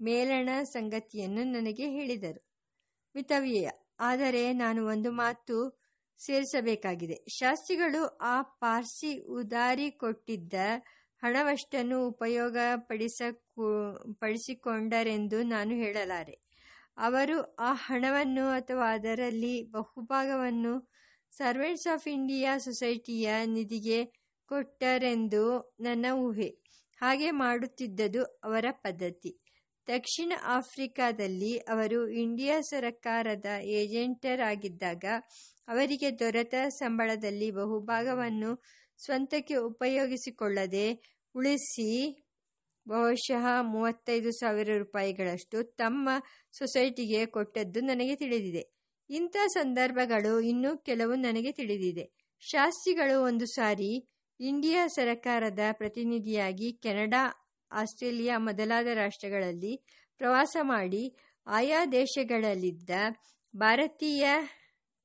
ಮೇಲಣ ಸಂಗತಿಯನ್ನು ನನಗೆ ಹೇಳಿದರು. ಮಿತವ್ಯಯ, ಆದರೆ ನಾನು ಒಂದು ಮಾತು ಸೇರಿಸಬೇಕಾಗಿದೆ. ಶಾಸ್ತ್ರಿಗಳು ಆ ಪಾರ್ಸಿ ಉದಾರಿ ಕೊಟ್ಟಿದ್ದ ಹಣವಷ್ಟನ್ನು ಉಪಯೋಗ ಪಡಿಸ ಪಡಿಸಿಕೊಂಡರೆಂದು ನಾನು ಹೇಳಲಾರೆ. ಅವರು ಆ ಹಣವನ್ನು ಅಥವಾ ಅದರಲ್ಲಿ ಬಹುಭಾಗವನ್ನು ಸರ್ವೆಂಟ್ಸ್ ಆಫ್ ಇಂಡಿಯಾ ಸೊಸೈಟಿಯ ನಿಧಿಗೆ ಕೊಟ್ಟರೆಂದು ನನ್ನ ಊಹೆ. ಹಾಗೆ ಮಾಡುತ್ತಿದ್ದದು ಅವರ ಪದ್ಧತಿ. ದಕ್ಷಿಣ ಆಫ್ರಿಕಾದಲ್ಲಿ ಅವರು ಇಂಡಿಯಾ ಸರಕಾರದ ಏಜೆಂಟರಾಗಿದ್ದಾಗ ಅವರಿಗೆ ದೊರೆತ ಸಂಬಳದಲ್ಲಿ ಬಹುಭಾಗವನ್ನು ಸ್ವಂತಕ್ಕೆ ಉಪಯೋಗಿಸಿಕೊಳ್ಳದೆ ಉಳಿಸಿ ಬಹುಶಃ ಮೂವತ್ತೈದು ಸಾವಿರ ರೂಪಾಯಿಗಳಷ್ಟು ತಮ್ಮ ಸೊಸೈಟಿಗೆ ಕೊಟ್ಟದ್ದು ನನಗೆ ತಿಳಿದಿದೆ. ಇಂಥ ಸಂದರ್ಭಗಳು ಇನ್ನೂ ಕೆಲವು ನನಗೆ ತಿಳಿದಿದೆ. ಶಾಸ್ತ್ರಿಗಳು ಒಂದು ಸಾರಿ ಇಂಡಿಯಾ ಸರಕಾರದ ಪ್ರತಿನಿಧಿಯಾಗಿ ಕೆನಡಾ, ಆಸ್ಟ್ರೇಲಿಯಾ ಮೊದಲಾದ ರಾಷ್ಟ್ರಗಳಲ್ಲಿ ಪ್ರವಾಸ ಮಾಡಿ ಆಯಾ ದೇಶಗಳಲ್ಲಿದ್ದ ಭಾರತೀಯ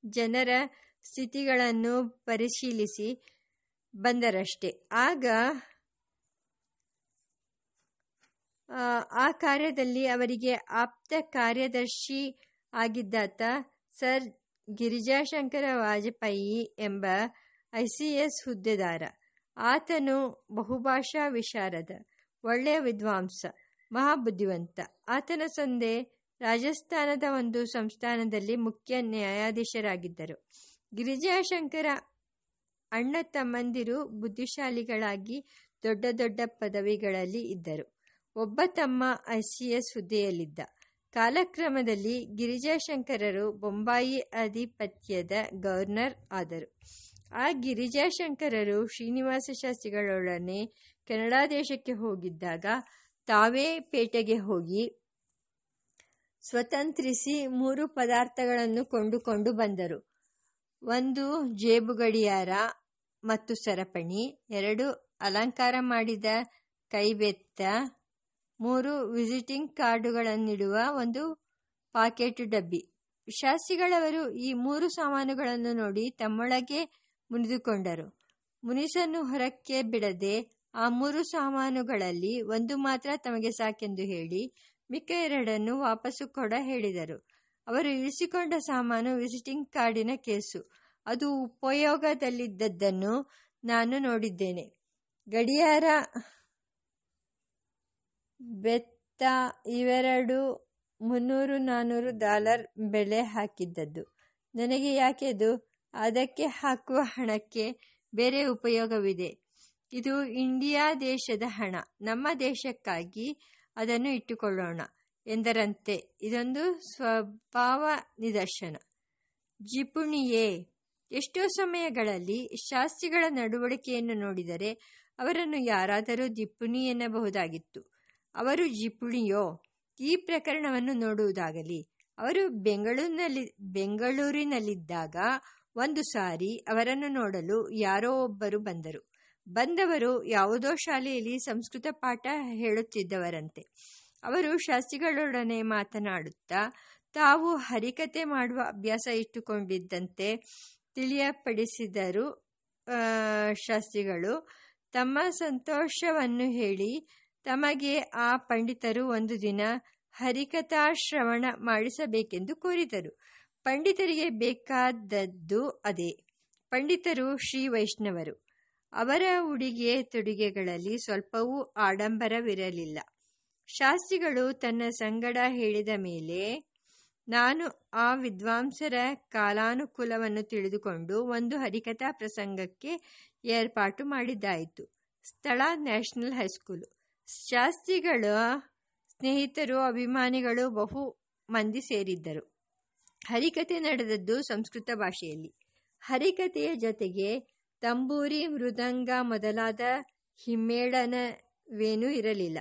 ಜನರ ಸ್ಥಿತಿಗಳನ್ನು ಪರಿಶೀಲಿಸಿ ಬಂದರಷ್ಟೇ. ಆಗ ಆ ಕಾರ್ಯದಲ್ಲಿ ಅವರಿಗೆ ಆಪ್ತ ಕಾರ್ಯದರ್ಶಿ ಆಗಿದ್ದಾತ ಸರ್ ಗಿರಿಜಾಶಂಕರ ವಾಜಪೇಯಿ ಎಂಬ ಐ ಸಿ ಎಸ್ ಹುದ್ದೆದಾರ. ಆತನು ಬಹುಭಾಷಾ ವಿಶಾರದ, ಒಳ್ಳೆಯ ವಿದ್ವಾಂಸ, ಮಹಾಬುದ್ಧಿವಂತ. ಆತನ ಸಂದೆ ರಾಜಸ್ಥಾನದ ಒಂದು ಸಂಸ್ಥಾನದಲ್ಲಿ ಮುಖ್ಯ ನ್ಯಾಯಾಧೀಶರಾಗಿದ್ದರು. ಗಿರಿಜಾಶಂಕರ ಅಣ್ಣ ತಮ್ಮಂದಿರು ಬುದ್ಧಿಶಾಲಿಗಳಾಗಿ ದೊಡ್ಡ ದೊಡ್ಡ ಪದವಿಗಳಲ್ಲಿ ಇದ್ದರು. ಒಬ್ಬ ತಮ್ಮ ಐ ಸಿ ಎಸ್ ಹುದ್ದೆಯಲ್ಲಿದ್ದ. ಕಾಲಕ್ರಮದಲ್ಲಿ ಗಿರಿಜಾಶಂಕರರು ಬೊಂಬಾಯಿ ಆಧಿಪತ್ಯದ ಗವರ್ನರ್ ಆದರು. ಆ ಗಿರಿಜಾಶಂಕರರು ಶ್ರೀನಿವಾಸ ಶಾಸ್ತ್ರಿಗಳೊಡನೆ ಕೆನಡಾ ದೇಶಕ್ಕೆ ಹೋಗಿದ್ದಾಗ ತಾವೇ ಪೇಟೆಗೆ ಹೋಗಿ ಸ್ವತಂತ್ರಿಸಿ ಮೂರು ಪದಾರ್ಥಗಳನ್ನು ಕೊಂಡುಕೊಂಡು ಬಂದರು. ಒಂದು ಜೇಬು ಗಡಿಯಾರ ಮತ್ತು ಸರಪಣಿ, ಎರಡು ಅಲಂಕಾರ ಮಾಡಿದ ಕೈಬೆತ್ತ ಮೂರು ವಿಸಿಟಿಂಗ್ ಕಾರ್ಡುಗಳನ್ನಿಡುವ ಒಂದು ಪಾಕೆಟ್ ಡಬ್ಬಿ. ಶಾಸ್ತ್ರಿಗಳವರು ಈ ಮೂರು ಸಾಮಾನುಗಳನ್ನು ನೋಡಿ ತಮ್ಮೊಳಗೆ ಮುನಿದುಕೊಂಡರು. ಮುನಿಸನ್ನು ಹೊರಕ್ಕೆ ಬಿಡದೆ ಆ ಮೂರು ಸಾಮಾನುಗಳಲ್ಲಿ ಒಂದು ಮಾತ್ರ ತಮಗೆ ಸಾಕೆಂದು ಹೇಳಿ ಮಿಕ್ಕ ಎರಡನ್ನು ವಾಪಸ್ಸು ಕೊಡ ಹೇಳಿದರು. ಅವರು ಇರಿಸಿಕೊಂಡ ಸಾಮಾನು ವಿಸಿಟಿಂಗ್ ಕಾರ್ಡಿನ ಕೇಸು. ಅದು ಉಪಯೋಗದಲ್ಲಿದ್ದದ್ದನ್ನು ನಾನು ನೋಡಿದ್ದೇನೆ. ಗಡಿಯಾರ ಬೆತ್ತ ಇವೆರಡು ಮುನ್ನೂರು ನಾನ್ನೂರು ಡಾಲರ್ ಬೆಲೆ ಹಾಕಿದ್ದದ್ದು. ನನಗೆ ಯಾಕೆದು ಅದಕ್ಕೆ ಹಾಕುವ ಹಣಕ್ಕೆ ಬೇರೆ ಉಪಯೋಗವಿದೆ. ಇದು ಇಂಡಿಯಾ ದೇಶದ ಹಣ. ನಮ್ಮ ದೇಶಕ್ಕಾಗಿ ಅದನ್ನು ಇಟ್ಟುಕೊಳ್ಳೋಣ ಎಂದರಂತೆ. ಇದೊಂದು ಸ್ವಭಾವ ನಿದರ್ಶನ. ಜಿಪುಣಿಯೇ, ಎಷ್ಟೋ ಸಮಯಗಳಲ್ಲಿ ಶಾಸ್ತ್ರಿಗಳ ನಡವಳಿಕೆಯನ್ನು ನೋಡಿದರೆ ಅವರನ್ನು ಯಾರಾದರೂ ದಿಪ್ಪುನಿ ಎನ್ನಬಹುದಾಗಿತ್ತು. ಅವರು ಜಿಪುಣಿಯೋ ಈ ಪ್ರಕರಣವನ್ನು ನೋಡುವುದಾಗಲಿ. ಅವರು ಬೆಂಗಳೂರಿನಲ್ಲಿ, ಬೆಂಗಳೂರಿನಲ್ಲಿದ್ದಾಗ ಒಂದು ಸಾರಿ ಅವರನ್ನು ನೋಡಲು ಯಾರೋ ಒಬ್ಬರು ಬಂದರು. ಬಂದವರು ಯಾವುದೋ ಶಾಲೆಯಲ್ಲಿ ಸಂಸ್ಕೃತ ಪಾಠ ಹೇಳುತ್ತಿದ್ದವರಂತೆ. ಅವರು ಶಾಸ್ತ್ರಿಗಳೊಡನೆ ಮಾತನಾಡುತ್ತಾ, ತಾವು ಹರಿಕತೆ ಮಾಡುವ ಅಭ್ಯಾಸ ಇಟ್ಟುಕೊಂಡಿದ್ದಂತೆ ತಿಳಿಯಪಡಿಸಿದರು ಶಾಸ್ತ್ರಿಗಳು. ತಮ್ಮ ಸಂತೋಷವನ್ನು ಹೇಳಿ ತಮಗೆ ಆ ಪಂಡಿತರು ಒಂದು ದಿನ ಹರಿಕಥಾಶ್ರವಣ ಮಾಡಿಸಬೇಕೆಂದು ಕೋರಿದರು. ಪಂಡಿತರಿಗೆ ಬೇಕಾದದ್ದು ಅದೇ. ಪಂಡಿತರು ಶ್ರೀ ವೈಷ್ಣವರು. ಅವರ ಉಡುಗೆ ತೊಡುಗೆಗಳಲ್ಲಿ ಸ್ವಲ್ಪವೂ ಆಡಂಬರವಿರಲಿಲ್ಲ. ಶಾಸ್ತ್ರಿಗಳು ತನ್ನ ಸಂಗಡ ಹೇಳಿದ ಮೇಲೆ, ನಾನು ಆ ವಿದ್ವಾಂಸರ ಕಾಲಾನುಕೂಲವನ್ನು ತಿಳಿದುಕೊಂಡು ಒಂದು ಹರಿಕಥಾ ಪ್ರಸಂಗಕ್ಕೆ ಏರ್ಪಾಟು ಮಾಡಿದ್ದಾಯಿತು. ಸ್ಥಳ ನ್ಯಾಷನಲ್ ಹೈಸ್ಕೂಲು. ಶಾಸ್ತ್ರಿಗಳ ಸ್ನೇಹಿತರು, ಅಭಿಮಾನಿಗಳು ಬಹು ಮಂದಿ ಸೇರಿದ್ದರು. ಹರಿಕತೆ ನಡೆದದ್ದು ಸಂಸ್ಕೃತ ಭಾಷೆಯಲ್ಲಿ. ಹರಿಕತೆಯ ಜೊತೆಗೆ ತಂಬೂರಿ, ಮೃದಂಗ ಮೊದಲಾದ ಹಿಮ್ಮೇಳನವೇನೂ ಇರಲಿಲ್ಲ.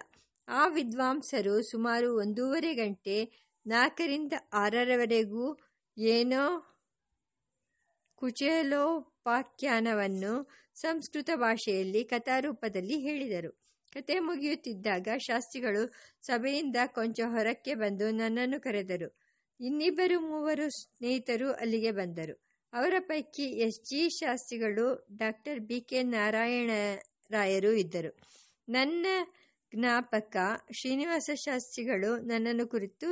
ಆ ವಿದ್ವಾಂಸರು ಸುಮಾರು ಒಂದೂವರೆ ಗಂಟೆ, ನಾಲ್ಕರಿಂದ ಆರರವರೆಗೂ ಏನೋ ಕುಚೇಲೋಪಾಖ್ಯಾನವನ್ನು ಸಂಸ್ಕೃತ ಭಾಷೆಯಲ್ಲಿ ಕಥಾರೂಪದಲ್ಲಿ ಹೇಳಿದರು. ಕತೆ ಮುಗಿಯುತ್ತಿದ್ದಾಗ ಶಾಸ್ತ್ರಿಗಳು ಸಭೆಯಿಂದ ಕೊಂಚ ಹೊರಕ್ಕೆ ಬಂದು ನನ್ನನ್ನು ಕರೆದರು. ಇನ್ನಿಬ್ಬರು ಮೂವರು ಸ್ನೇಹಿತರು ಅಲ್ಲಿಗೆ ಬಂದರು. ಅವರ ಪೈಕಿ ಎಸ್ ಜಿ ಶಾಸ್ತ್ರಿಗಳು ಡಾಕ್ಟರ್ ಬಿ ಕೆ ನಾರಾಯಣರಾಯರು ಇದ್ದರು. ನನ್ನ ಜ್ಞಾಪಕ ಶ್ರೀನಿವಾಸ ಶಾಸ್ತ್ರಿಗಳು ನನ್ನನ್ನು ಕುರಿತು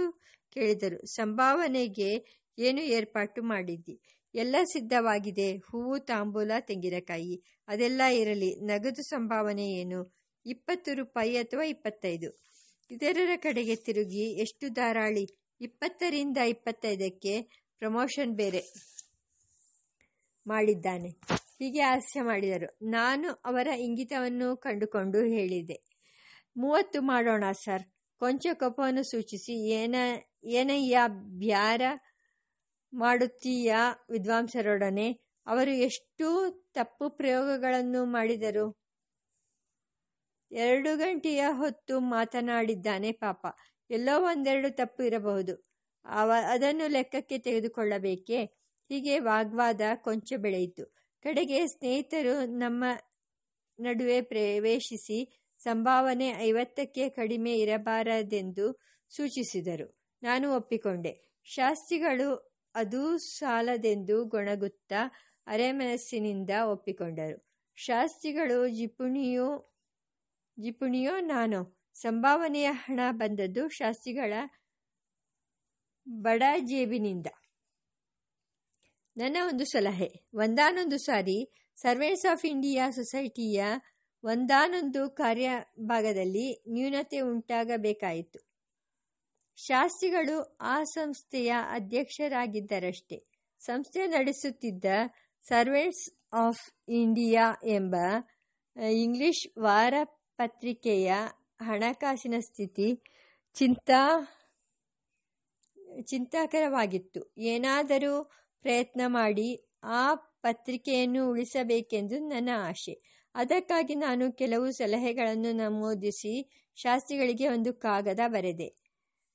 ಕೇಳಿದರು. ಸಂಭಾವನೆಗೆ ಏನು ಏರ್ಪಾಟು ಮಾಡಿದ್ದಿ? ಎಲ್ಲ ಸಿದ್ಧವಾಗಿದೆ. ಹೂವು, ತಾಂಬೂಲ, ತೆಂಗಿನಕಾಯಿ ಅದೆಲ್ಲ ಇರಲಿ. ನಗದು ಸಂಭಾವನೆ ಏನು? ಇಪ್ಪತ್ತು ರೂಪಾಯಿ ಅಥವಾ ಇಪ್ಪತ್ತೈದು. ಇತರರ ಕಡೆಗೆ ತಿರುಗಿ ಎಷ್ಟು ಧಾರಾಳಿ? ಇಪ್ಪತ್ತರಿಂದ ಇಪ್ಪತ್ತೈದಕ್ಕೆ ಪ್ರಮೋಷನ್ ಬೇರೆ ಮಾಡಿದ್ದಾನೆ. ಹೀಗೆ ಹಾಸ್ಯ ಮಾಡಿದರು. ನಾನು ಅವರ ಇಂಗಿತವನ್ನು ಕಂಡುಕೊಂಡು ಹೇಳಿದೆ. ಮೂವತ್ತು ಮಾಡೋಣ ಸರ್. ಕೊಂಚ ಕೋಪವನ್ನು ಸೂಚಿಸಿ. ಏನ, ಏನಯ್ಯ ಬ್ಯಾರ ಮಾಡುತ್ತೀಯ ವಿದ್ವಾಂಸರೊಡನೆ? ಅವರು ಎಷ್ಟು ತಪ್ಪು ಪ್ರಯೋಗಗಳನ್ನು ಮಾಡಿದರು? ಎರಡು ಗಂಟೆಯ ಹೊತ್ತು ಮಾತನಾಡಿದ್ದಾನೆ ಪಾಪ. ಎಲ್ಲೋ ಒಂದೆರಡು ತಪ್ಪು ಇರಬಹುದು. ಅವ ಅದನ್ನು ಲೆಕ್ಕಕ್ಕೆ ತೆಗೆದುಕೊಳ್ಳಬೇಕೆ? ಹೀಗೆ ವಾಗ್ವಾದ ಕೊಂಚ ಬೆಳೆಯಿತು. ಕಡೆಗೆ ಸ್ನೇಹಿತರು ನಮ್ಮ ನಡುವೆ ಪ್ರವೇಶಿಸಿ ಸಂಭಾವನೆ ಐವತ್ತಕ್ಕೆ ಕಡಿಮೆ ಇರಬಾರದೆಂದು ಸೂಚಿಸಿದರು. ನಾನು ಒಪ್ಪಿಕೊಂಡೆ. ಶಾಸ್ತ್ರಿಗಳು ಅದೂ ಸಾಲದೆಂದು ಗೊಣಗುತ್ತಾ ಅರೆಮನಸ್ಸಿನಿಂದ ಒಪ್ಪಿಕೊಂಡರು. ಶಾಸ್ತ್ರಿಗಳು ಜಿಪುಣಿಯೋ ಜಿಪುಣಿಯೋ ನಾನೋ? ಸಂಭಾವನೆಯ ಹಣ ಬಂದದ್ದು ಶಾಸ್ತ್ರಿಗಳ ಬಡ ಜೇಬಿನಿಂದ. ನನ್ನ ಒಂದು ಸಲಹೆ. ಒಂದಾನೊಂದು ಸಾರಿ ಸರ್ವೇಸ್ ಆಫ್ ಇಂಡಿಯಾ ಸೊಸೈಟಿಯ ಒಂದಾನೊಂದು ಕಾರ್ಯಭಾಗದಲ್ಲಿ ನ್ಯೂನತೆ ಉಂಟಾಗಬೇಕಾಯಿತು. ಶಾಸ್ತ್ರಿಗಳು ಆ ಸಂಸ್ಥೆಯ ಅಧ್ಯಕ್ಷರಾಗಿದ್ದರಷ್ಟೇ. ಸಂಸ್ಥೆ ನಡೆಸುತ್ತಿದ್ದ ಸರ್ವೇಸ್ ಆಫ್ ಇಂಡಿಯಾ ಎಂಬ ಇಂಗ್ಲಿಷ್ ವಾರ ಪತ್ರಿಕೆಯ ಹಣಕಾಸಿನ ಸ್ಥಿತಿ ಚಿಂತಾ, ಚಿಂತಾಕರವಾಗಿತ್ತು. ಏನಾದರೂ ಪ್ರಯತ್ನ ಮಾಡಿ ಆ ಪತ್ರಿಕೆಯನ್ನು ಉಳಿಸಬೇಕೆಂದು ನನ್ನ ಆಶೆ. ಅದಕ್ಕಾಗಿ ನಾನು ಕೆಲವು ಸಲಹೆಗಳನ್ನು ನಮೂದಿಸಿ ಶಾಸ್ತ್ರಿಗಳಿಗೆ ಒಂದು ಕಾಗದ ಬರೆದೆ.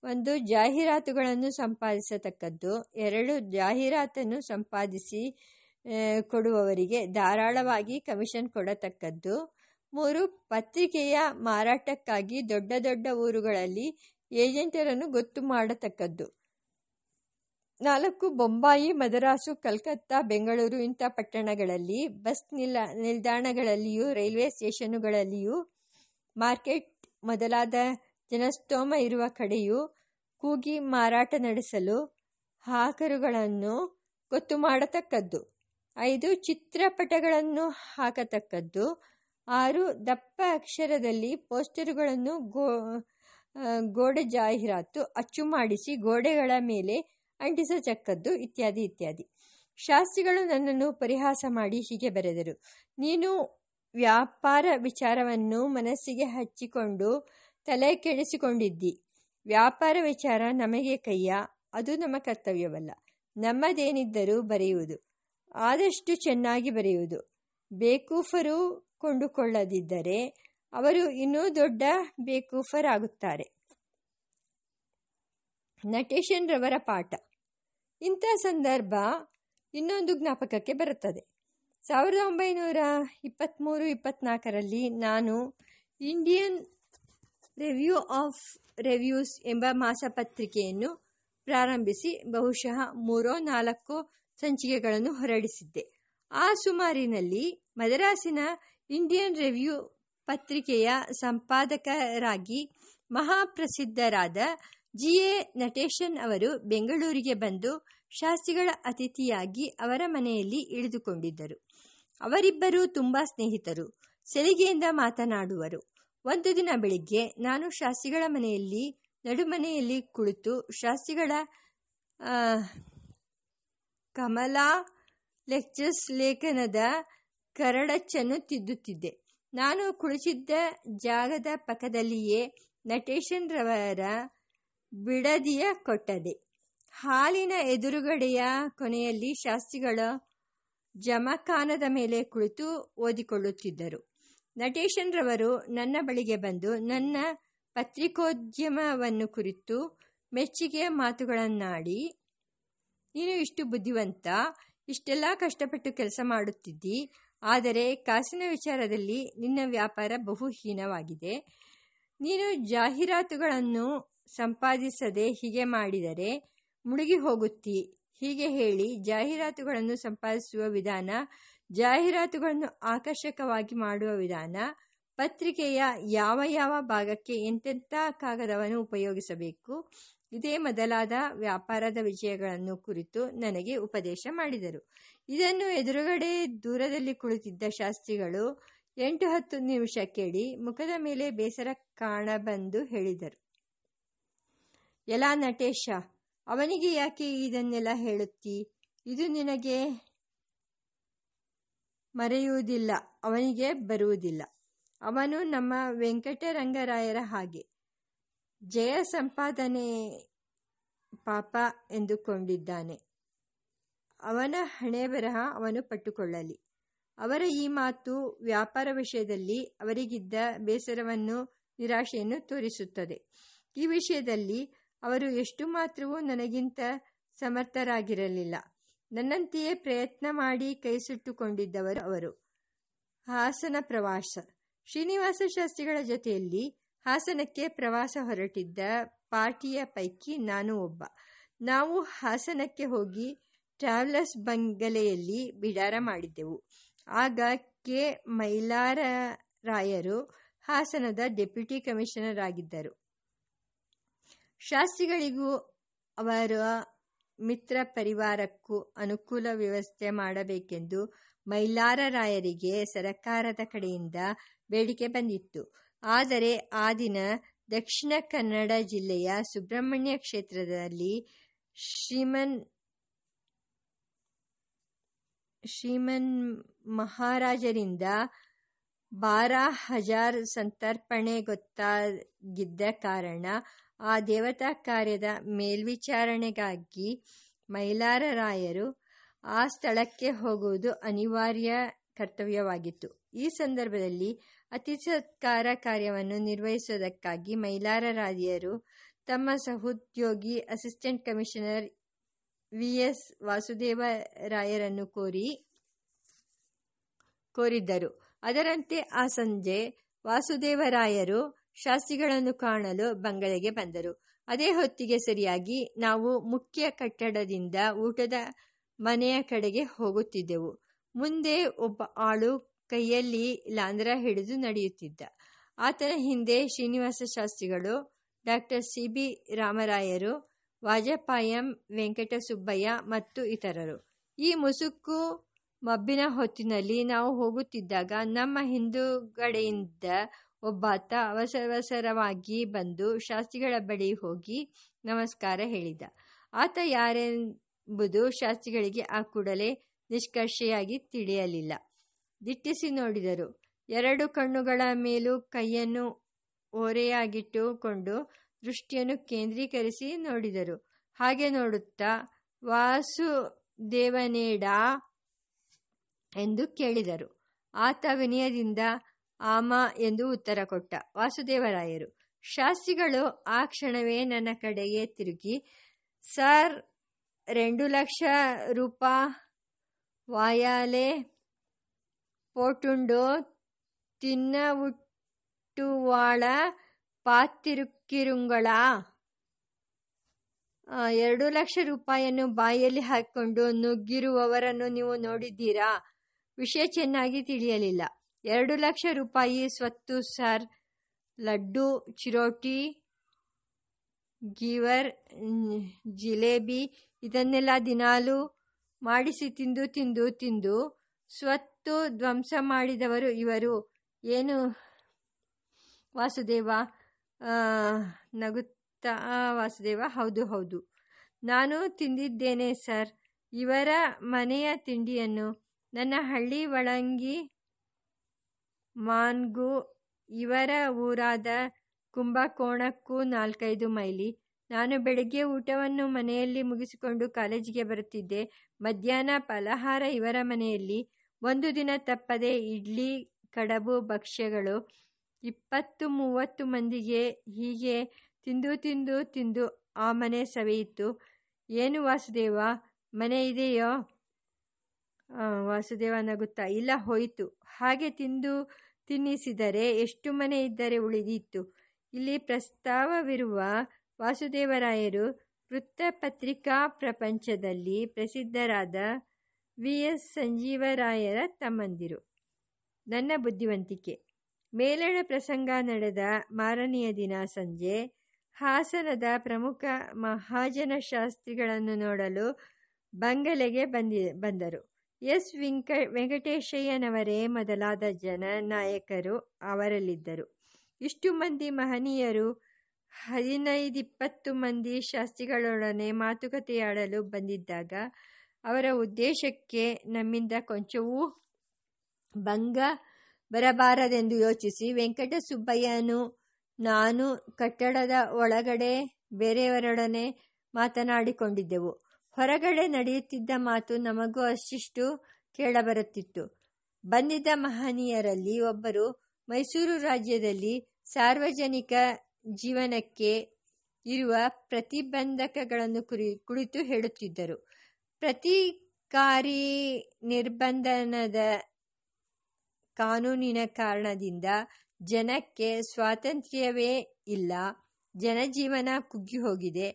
ಒಂದು ಜಾಹೀರಾತುಗಳನ್ನು ಸಂಪಾದಿಸತಕ್ಕದ್ದು, ಎರಡು ಜಾಹೀರಾತನ್ನು ಸಂಪಾದಿಸಿ ಕೊಡುವವರಿಗೆ ಧಾರಾಳವಾಗಿ ಕಮಿಷನ್ ಕೊಡತಕ್ಕದ್ದು ಮೂರು ಪತ್ರಿಕೆಯ ಮಾರಾಟಕ್ಕಾಗಿ ದೊಡ್ಡ ದೊಡ್ಡ ಊರುಗಳಲ್ಲಿ ಏಜೆಂಟರನ್ನು ಗೊತ್ತು ಮಾಡತಕ್ಕದ್ದು. ನಾಲ್ಕು, ಬೊಂಬಾಯಿ, ಮದರಾಸು, ಕಲ್ಕತ್ತಾ, ಬೆಂಗಳೂರು ಇಂಥ ಪಟ್ಟಣಗಳಲ್ಲಿ ಬಸ್ ನಿಲ್ಲ ನಿಲ್ದಾಣಗಳಲ್ಲಿಯೂ, ರೈಲ್ವೆ ಸ್ಟೇಷನ್ನುಗಳಲ್ಲಿಯೂ ಮಾರ್ಕೆಟ್ ಮೊದಲಾದ ಜನಸ್ತೋಮ ಇರುವ ಕಡೆಯೂ ಕೂಗಿ ಮಾರಾಟ ನಡೆಸಲು ಹಾಕರುಗಳನ್ನು ಗೊತ್ತು ಮಾಡತಕ್ಕದ್ದು. ಐದು, ಚಿತ್ರಪಟಗಳನ್ನು ಹಾಕತಕ್ಕದ್ದು. ಆರು ದಪ್ಪ ಅಕ್ಷರದಲ್ಲಿ ಪೋಸ್ಟರುಗಳನ್ನು ಗೋ ಗೋಡೆ ಜಾಹೀರಾತು ಅಚ್ಚು ಮಾಡಿಸಿ ಗೋಡೆಗಳ ಮೇಲೆ ಅಂಟಿಸತಕ್ಕದ್ದು ಇತ್ಯಾದಿ ಇತ್ಯಾದಿ. ಶಾಸ್ತ್ರಿಗಳು ನನ್ನನ್ನು ಪರಿಹಾಸ ಮಾಡಿ ಹೀಗೆ ಬರೆದರು. ನೀನು ವ್ಯಾಪಾರ ವಿಚಾರವನ್ನು ಮನಸ್ಸಿಗೆ ಹಚ್ಚಿಕೊಂಡು ತಲೆ ಕೆಡಿಸಿಕೊಂಡಿದ್ದಿ. ವ್ಯಾಪಾರ ವಿಚಾರ ನಮಗೆ ಕೈಯ ಅದು ನಮ್ಮ ಕರ್ತವ್ಯವಲ್ಲ. ನಮ್ಮದೇನಿದ್ದರೂ ಬರೆಯುವುದು. ಆದಷ್ಟು ಚೆನ್ನಾಗಿ ಬರೆಯುವುದು. ಬೇಕೂಫರು ಕೊಂಡುಕೊಳ್ಳದಿದ್ದರೆ ಅವರು ಇನ್ನೂ ದೊಡ್ಡ ಬೇಕೂಫರಾಗುತ್ತಾರೆ. ನಟೇಶನ್ ರವರ ಪಾಠ. ಇಂಥ ಸಂದರ್ಭ ಇನ್ನೊಂದು ಜ್ಞಾಪಕಕ್ಕೆ ಬರುತ್ತದೆ. ಸಾವಿರದ ಒಂಬೈನೂರ ಇಪ್ಪತ್ತ್ಮೂರು ಇಪ್ಪತ್ನಾಲ್ಕರಲ್ಲಿ ನಾನು ಇಂಡಿಯನ್ ರಿವ್ಯೂ ಆಫ್ ರಿವ್ಯೂಸ್ ಎಂಬ ಮಾಸಪತ್ರಿಕೆಯನ್ನು ಪ್ರಾರಂಭಿಸಿ ಬಹುಶಃ ಮೂರೋ, ನಾಲ್ಕೋ ಸಂಚಿಕೆಗಳನ್ನು ಹೊರಡಿಸಿದ್ದೆ. ಆ ಸುಮಾರಿನಲ್ಲಿ ಮದರಾಸಿನ ಇಂಡಿಯನ್ ರಿವ್ಯೂ ಪತ್ರಿಕೆಯ ಸಂಪಾದಕರಾಗಿ ಮಹಾಪ್ರಸಿದ್ಧರಾದ ಜಿ. ಎ. ನಟೇಶನ್ ಅವರು ಬೆಂಗಳೂರಿಗೆ ಬಂದು ಶಾಸ್ತ್ರಿಗಳ ಅತಿಥಿಯಾಗಿ ಅವರ ಮನೆಯಲ್ಲಿ ಇಳಿದುಕೊಂಡಿದ್ದರು. ಅವರಿಬ್ಬರು ತುಂಬ ಸ್ನೇಹಿತರು. ಸೆಲಿಗೆಯಿಂದ ಮಾತನಾಡುವರು. ಒಂದು ದಿನ ಬೆಳಿಗ್ಗೆ ನಾನು ಶಾಸ್ತ್ರಿಗಳ ಮನೆಯಲ್ಲಿ, ನಡುಮನೆಯಲ್ಲಿ ಕುಳಿತು ಶಾಸ್ತ್ರಿಗಳ ಕಮಲಾ ಲೆಕ್ಚರ್ಸ್ ಲೇಖನದ ಕರಡಚ್ಚನ್ನು ತಿದ್ದುತ್ತಿದ್ದೆ. ನಾನು ಕುಳಿತಿದ್ದ ಜಾಗದ ಪಕ್ಕದಲ್ಲಿಯೇ ನಟೇಶನ್ ರವರ ಬಿಡದಿಯ ಕೊಟ್ಟದೆ. ಹಾಲಿನ ಎದುರುಗಡೆಯ ಕೊನೆಯಲ್ಲಿ ಶಾಸ್ತ್ರಿಗಳ ಜಮಖಾನದ ಮೇಲೆ ಕುಳಿತು ಓದಿಕೊಳ್ಳುತ್ತಿದ್ದರು. ನಟೇಶನ್ ರವರು ನನ್ನ ಬಳಿಗೆ ಬಂದು ನನ್ನ ಪತ್ರಿಕೋದ್ಯಮವನ್ನು ಕುರಿತು ಮೆಚ್ಚುಗೆಯ ಮಾತುಗಳನ್ನಾಡಿ, ನೀನು ಇಷ್ಟು ಬುದ್ಧಿವಂತ, ಇಷ್ಟೆಲ್ಲ ಕಷ್ಟಪಟ್ಟು ಕೆಲಸ ಮಾಡುತ್ತಿದ್ದಿ ಆದರೆ ಕಾಸಿನ ವಿಚಾರದಲ್ಲಿ ನಿನ್ನ ವ್ಯಾಪಾರ ಬಹು ಹೀನವಾಗಿದೆ ನೀನು ಜಾಹೀರಾತುಗಳನ್ನು ಸಂಪಾದಿಸದೆ ಹೀಗೆ ಮಾಡಿದರೆ ಮುಳುಗಿ ಹೋಗುತ್ತಿ. ಹೀಗೆ ಹೇಳಿ ಜಾಹೀರಾತುಗಳನ್ನು ಸಂಪಾದಿಸುವ ವಿಧಾನ, ಜಾಹೀರಾತುಗಳನ್ನು ಆಕರ್ಷಕವಾಗಿ ಮಾಡುವ ವಿಧಾನ, ಪತ್ರಿಕೆಯ ಯಾವ ಯಾವ ಭಾಗಕ್ಕೆ ಎಂತೆಂಥ ಕಾಗದವನ್ನು ಉಪಯೋಗಿಸಬೇಕು? ಇದೇ ಮೊದಲಾದ ವ್ಯಾಪಾರದ ವಿಷಯಗಳನ್ನು ಕುರಿತು ನನಗೆ ಉಪದೇಶ ಮಾಡಿದರು. ಇದನ್ನು ಎದುರುಗಡೆ ದೂರದಲ್ಲಿ ಕುಳಿತಿದ್ದ ಶಾಸ್ತ್ರಿಗಳು ಎಂಟು ಹತ್ತು ನಿಮಿಷ ಕೇಳಿ ಮುಖದ ಮೇಲೆ ಬೇಸರ ಕಾಣಬಂದು ಹೇಳಿದರು. ಎಲ್ಲ ನಟೇಶ, ಅವನಿಗೆ ಯಾಕೆ ಇದನ್ನೆಲ್ಲ ಹೇಳುತ್ತಿ? ಇದು ನಿನಗೆ ಮರೆಯುವುದಿಲ್ಲ, ಅವನಿಗೆ ಬರುವುದಿಲ್ಲ. ಅವನು ನಮ್ಮ ವೆಂಕಟರಂಗರಾಯರ ಹಾಗೆ. ಜಯ ಸಂಪಾದನೆ ಪಾಪ ಎಂದುಕೊಂಡಿದ್ದಾನೆ. ಅವನ ಹಣೆ ಬರಹ ಅವನು ಪಟ್ಟುಕೊಳ್ಳಲಿ. ಅವರ ಈ ಮಾತು ವ್ಯಾಪಾರ ವಿಷಯದಲ್ಲಿ ಅವರಿಗಿದ್ದ ಬೇಸರವನ್ನು, ನಿರಾಶೆಯನ್ನು ತೋರಿಸುತ್ತದೆ. ಈ ವಿಷಯದಲ್ಲಿ ಅವರು ಎಷ್ಟು ಮಾತ್ರವೂ ನನಗಿಂತ ಸಮರ್ಥರಾಗಿರಲಿಲ್ಲ. ನನ್ನಂತೆಯೇ ಪ್ರಯತ್ನ ಮಾಡಿ ಕೈಸುಟ್ಟುಕೊಂಡಿದ್ದವರು ಅವರು. ಹಾಸನ ಪ್ರವಾಸ. ಶ್ರೀನಿವಾಸ ಶಾಸ್ತ್ರಿಗಳ ಜೊತೆಯಲ್ಲಿ ಹಾಸನಕ್ಕೆ ಪ್ರವಾಸ ಹೊರಟಿದ್ದ ಪಾರ್ಟಿಯ ಪೈಕಿ ನಾನು ಒಬ್ಬ. ನಾವು ಹಾಸನಕ್ಕೆ ಹೋಗಿ ಟ್ರಾವೆಲರ್ಸ್ ಬಂಗಲೆಯಲ್ಲಿ ಬಿಡಾರ ಮಾಡಿದ್ದೆವು. ಆಗ ಕೆ. ಮೈಲಾರರಾಯರು ಹಾಸನದ ಡೆಪ್ಯೂಟಿ ಕಮಿಷನರ್ ಆಗಿದ್ದರು. ಶಾಸ್ತ್ರಿಗಳಿಗೂ ಅವರ ಮಿತ್ರ ಪರಿವಾರಕ್ಕೂ ಅನುಕೂಲ ವ್ಯವಸ್ಥೆ ಮಾಡಬೇಕೆಂದು ಮೈಲಾರರಾಯರಿಗೆ ಸರಕಾರದ ಕಡೆಯಿಂದ ಬೇಡಿಕೆ ಬಂದಿತ್ತು. ಆದರೆ ಆ ದಿನ ದಕ್ಷಿಣ ಕನ್ನಡ ಜಿಲ್ಲೆಯ ಸುಬ್ರಹ್ಮಣ್ಯ ಕ್ಷೇತ್ರದಲ್ಲಿ ಶ್ರೀಮನ್ ಶ್ರೀಮನ್ ಮಹಾರಾಜರಿಂದ ಬಾರ ಹಜಾರ್ ಸಂತರ್ಪಣೆ ಗೊತ್ತಾಗಿದ್ದ ಕಾರಣ ಆ ದೇವತಾ ಕಾರ್ಯದ ಮೇಲ್ವಿಚಾರಣೆಗಾಗಿ ಮೈಲಾರರಾಯರು ಆ ಸ್ಥಳಕ್ಕೆ ಹೋಗುವುದು ಅನಿವಾರ್ಯ ಕರ್ತವ್ಯವಾಗಿತ್ತು. ಈ ಸಂದರ್ಭದಲ್ಲಿ ಅತಿ ಸತ್ಕಾರ ಕಾರ್ಯವನ್ನು ನಿರ್ವಹಿಸುವುದಕ್ಕಾಗಿ ಮೈಲಾರರಾದಿಯರು ತಮ್ಮ ಸಹೋದ್ಯೋಗಿ ಅಸಿಸ್ಟೆಂಟ್ ಕಮಿಷನರ್ ವಿ ಎಸ್ ವಾಸುದೇವರಾಯರನ್ನು ಕೋರಿ, ಕೋರಿದ್ದರು. ಅದರಂತೆ ಆ ಸಂಜೆ ವಾಸುದೇವರಾಯರು ಶಾಸ್ತ್ರಿಗಳನ್ನು ಕಾಣಲು ಬಂಗಲೆಗೆ ಬಂದರು. ಅದೇ ಹೊತ್ತಿಗೆ ಸರಿಯಾಗಿ ನಾವು ಮುಖ್ಯ ಕಟ್ಟಡದಿಂದ ಊಟದ ಮನೆಯ ಕಡೆಗೆ ಹೋಗುತ್ತಿದ್ದೆವು. ಮುಂದೆ ಒಬ್ಬ ಆಳು ಕೈಯಲ್ಲಿ ಲಾಂದ್ರ ಹಿಡಿದು ನಡೆಯುತ್ತಿದ್ದ. ಆತನ ಹಿಂದೆ ಶ್ರೀನಿವಾಸ ಶಾಸ್ತ್ರಿಗಳು ಡಾಕ್ಟರ್ ಸಿ ಬಿ ರಾಮರಾಯರು, ವಾಜಪಾಯಂ, ವೆಂಕಟಸುಬ್ಬಯ್ಯ ಮತ್ತು ಇತರರು. ಈ ಮುಸುಕು ಮಬ್ಬಿನ ಹೊತ್ತಿನಲ್ಲಿ ನಾವು ಹೋಗುತ್ತಿದ್ದಾಗ ನಮ್ಮ ಹಿಂದುಗಡೆಯಿಂದ ಒಬ್ಬಾತ ಅವಸರವಸರವಾಗಿ ಬಂದು ಶಾಸ್ತ್ರಿಗಳ ಬಳಿ ಹೋಗಿ ನಮಸ್ಕಾರ ಹೇಳಿದ. ಆತ ಯಾರೆಂಬುದು ಶಾಸ್ತ್ರಿಗಳಿಗೆ ಆ ಕೂಡಲೇ ನಿಷ್ಕರ್ಷೆಯಾಗಿ ತಿಳಿಯಲಿಲ್ಲ. ದಿಟ್ಟಿಸಿ ನೋಡಿದರು. ಎರಡು ಕಣ್ಣುಗಳ ಮೇಲೂ ಕೈಯನ್ನು ಓರೆಯಾಗಿಟ್ಟುಕೊಂಡು ದೃಷ್ಟಿಯನ್ನು ಕೇಂದ್ರೀಕರಿಸಿ ನೋಡಿದರು. ಹಾಗೆ ನೋಡುತ್ತಾ, ವಾಸುದೇವನೇಡಾ ಎಂದು ಕೇಳಿದರು. ಆತ ವಿನಯದಿಂದ, ಆಮ ಎಂದು ಉತ್ತರ ಕೊಟ್ಟ. ವಾಸುದೇವರಾಯರು, ಶಾಸ್ತ್ರಿಗಳು ಆ ಕ್ಷಣವೇ ನನ್ನ ಕಡೆಗೆ ತಿರುಗಿ, ಸರ್ ರೆಂಡು ಲಕ್ಷ ರೂಪಾಯಿ ವಾಯಾಲೆ ಪೋಟುಂಡು ತಿನ್ನವುಟ್ಟುವಾಳ ಪಾತಿರುಕ್ಕಿರುಂಗಳ. ಎರಡು ಲಕ್ಷ ರೂಪಾಯಿಯನ್ನು ಬಾಯಲ್ಲಿ ಹಾಕಿಕೊಂಡು ನುಗ್ಗಿರುವವರನ್ನು ನೀವು ನೋಡಿದ್ದೀರಾ? ವಿಷಯ ಚೆನ್ನಾಗಿ ತಿಳಿಯಲಿಲ್ಲ. ಎರಡು ಲಕ್ಷ ರೂಪಾಯಿ ಸ್ವತ್ತು, ಸರ್. ಲಡ್ಡು, ಚಿರೋಟಿ, ಗೀವರ್, ಜಿಲೇಬಿ, ಇದನ್ನೆಲ್ಲ ದಿನಾಲು ಮಾಡಿಸಿ ತಿಂದು ತಿಂದು ತಿಂದು ಸ್ವತ್ ಧ್ವಂಸ ಮಾಡಿದವರು ಇವರು. ಏನು? ವಾಸುದೇವ ನಗುತ್ತಾ ವಾಸುದೇವ, ಹೌದು ಹೌದು. ನಾನು ತಿಂದಿದ್ದೇನೆ, ಸರ್. ಇವರ ಮನೆಯ ತಿಂಡಿಯನ್ನು. ನನ್ನ ಹಳ್ಳಿ ಒಳಂಗಿ ಮಾನ್ಗೂ, ಇವರ ಊರಾದ ಕುಂಭಕೋಣಕ್ಕೂ ನಾಲ್ಕೈದು ಮೈಲಿ. ನಾನು ಬೆಳಗ್ಗೆ ಊಟವನ್ನು ಮನೆಯಲ್ಲಿ ಮುಗಿಸಿಕೊಂಡು ಕಾಲೇಜಿಗೆ ಬರುತ್ತಿದ್ದೆ. ಮಧ್ಯಾಹ್ನ ಫಲಹಾರ ಇವರ ಮನೆಯಲ್ಲಿ. ಒಂದು ದಿನ ತಪ್ಪದೆ ಇಡ್ಲಿ, ಕಡಬು, ಭಕ್ಷ್ಯಗಳು ಇಪ್ಪತ್ತು ಮೂವತ್ತು ಮಂದಿಗೆ ಹೀಗೆ ತಿಂದು ತಿಂದು ತಿಂದು ಆ ಮನೆ ಸವೆಯಿತು ಏನು ವಾಸುದೇವ? ಮನೆ ಇದೆಯೋ? ವಾಸುದೇವ ನಗುತ್ತಾ, ಇಲ್ಲ, ಹೋಯಿತು. ಹಾಗೆ ತಿಂದು ತಿನ್ನಿಸಿದರೆ ಎಷ್ಟು ಮನೆ ಇದ್ದರೆ ಉಳಿದಿತ್ತು ಇಲ್ಲಿ ಪ್ರಸ್ತಾವವಿರುವ ವಾಸುದೇವರಾಯರು ವೃತ್ತಪತ್ರಿಕಾ ಪ್ರಪಂಚದಲ್ಲಿ ಪ್ರಸಿದ್ಧರಾದ ವಿ ಎಸ್ ಸಂಜೀವರಾಯರ ತಮ್ಮಂದಿರು. ನನ್ನ ಬುದ್ಧಿವಂತಿಕೆ. ಮೇಲಣ ಪ್ರಸಂಗ ನಡೆದ ಮಾರನೆಯ ದಿನ ಸಂಜೆ ಹಾಸನದ ಪ್ರಮುಖ ಮಹಾಜನ ಶಾಸ್ತ್ರಿಗಳನ್ನು ನೋಡಲು ಬಂಗಲೆಗೆ ಬಂದಿ, ಬಂದರು. ಎಸ್ ವೆಂಕ, ವೆಂಕಟೇಶಯ್ಯನವರೇ ಮೊದಲಾದ ಜನ ನಾಯಕರು ಅವರಲ್ಲಿದ್ದರು. ಇಷ್ಟು ಮಂದಿ ಮಹನೀಯರು ಹದಿನೈದಿಪ್ಪತ್ತು ಮಂದಿ ಶಾಸ್ತ್ರಿಗಳೊಡನೆ ಮಾತುಕತೆಯಾಡಲು ಬಂದಿದ್ದಾಗ ಅವರ ಉದ್ದೇಶಕ್ಕೆ ನಮ್ಮಿಂದ ಕೊಂಚವೂ ಭಂಗ ಬರಬಾರದೆಂದು ಯೋಚಿಸಿ ವೆಂಕಟಸುಬ್ಬಯ್ಯನು, ನಾನು ಕಟ್ಟಡದ ಒಳಗಡೆ ಬೇರೆಯವರೊಡನೆ ಮಾತನಾಡಿಕೊಂಡಿದ್ದೆವು. ಹೊರಗಡೆ ನಡೆಯುತ್ತಿದ್ದ ಮಾತು ನಮಗೂ ಅಷ್ಟಿಷ್ಟು ಕೇಳಬರುತ್ತಿತ್ತು. ಬಂದಿದ್ದ ಮಹನೀಯರಲ್ಲಿ ಒಬ್ಬರು ಮೈಸೂರು ರಾಜ್ಯದಲ್ಲಿ ಸಾರ್ವಜನಿಕ ಜೀವನಕ್ಕೆ ಇರುವ ಪ್ರತಿಬಂಧಕಗಳನ್ನು ಕುರಿ, ಕುರಿತು ಹೇಳುತ್ತಿದ್ದರು. ಪ್ರತಿಕಾರಿ ನಿರ್ಬಂಧನದ ಕಾನೂನಿನ ಕಾರಣದಿಂದ ಜನಕ್ಕೆ ಸ್ವಾತಂತ್ರ್ಯವೇ ಇಲ್ಲ. ಜನಜೀವನ ಕುಗ್ಗಿ ಹೋಗಿದೆ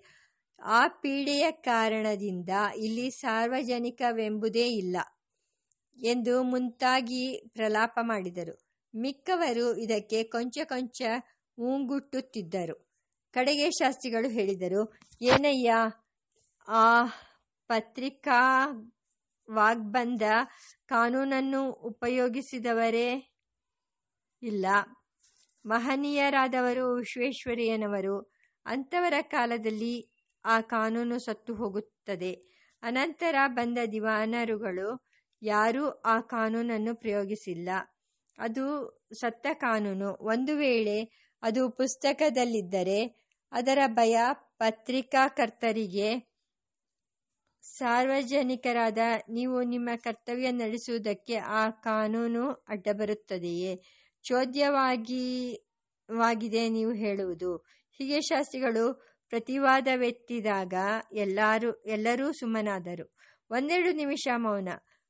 ಆ ಪೀಡೆಯ ಕಾರಣದಿಂದ ಇಲ್ಲಿ ಸಾರ್ವಜನಿಕವೆಂಬುದೇ ಇಲ್ಲ ಎಂದು ಮುಂತಾಗಿ ಪ್ರಲಾಪ ಮಾಡಿದರು. ಮಿಕ್ಕವರು ಇದಕ್ಕೆ ಕೊಂಚ ಕೊಂಚ ಮೂಂಗುಟ್ಟುತ್ತಿದ್ದರು ಕಡೆಗೆ ಶಾಸ್ತ್ರಿಗಳು ಹೇಳಿದರು, ಏನಯ್ಯ, ಆ ಪತ್ರಿಕಾ ವಾಗ್ಬಂಧ ಕಾನೂನನ್ನು ಉಪಯೋಗಿಸಿದವರೇ ಇಲ್ಲ. ಮಹನೀಯರಾದವರು ವಿಶ್ವೇಶ್ವರಯ್ಯನವರು ಅಂಥವರ ಕಾಲದಲ್ಲಿ ಆ ಕಾನೂನು ಸತ್ತು ಹೋಗುತ್ತದೆ. ಅನಂತರ ಬಂದ ದಿವಾನರುಗಳು ಯಾರೂ ಆ ಕಾನೂನನ್ನು ಪ್ರಯೋಗಿಸಿಲ್ಲ. ಅದು ಸತ್ತ ಕಾನೂನು. ಒಂದು ವೇಳೆ ಅದು ಪುಸ್ತಕದಲ್ಲಿದ್ದರೆ ಅದರ ಭಯ ಪತ್ರಿಕಾಕರ್ತರಿಗೆ ಸಾರ್ವಜನಿಕರಾದ ನೀವು ನಿಮ್ಮ ಕರ್ತವ್ಯ ನಡೆಸುವುದಕ್ಕೆ ಆ ಕಾನೂನು ಅಡ್ಡಬರುತ್ತದೆಯೇ? ಚೋದ್ಯವಾಗಿ ವಾಗಿದೆ ನೀವು ಹೇಳುವುದು. ಹೀಗೆ ಶಾಸ್ತ್ರಿಗಳು ಪ್ರತಿವಾದವೆತ್ತಿದಾಗ ಎಲ್ಲರೂ ಎಲ್ಲರೂ ಸುಮ್ಮನಾದರು. ಒಂದೆರಡು ನಿಮಿಷ ಮೌನ.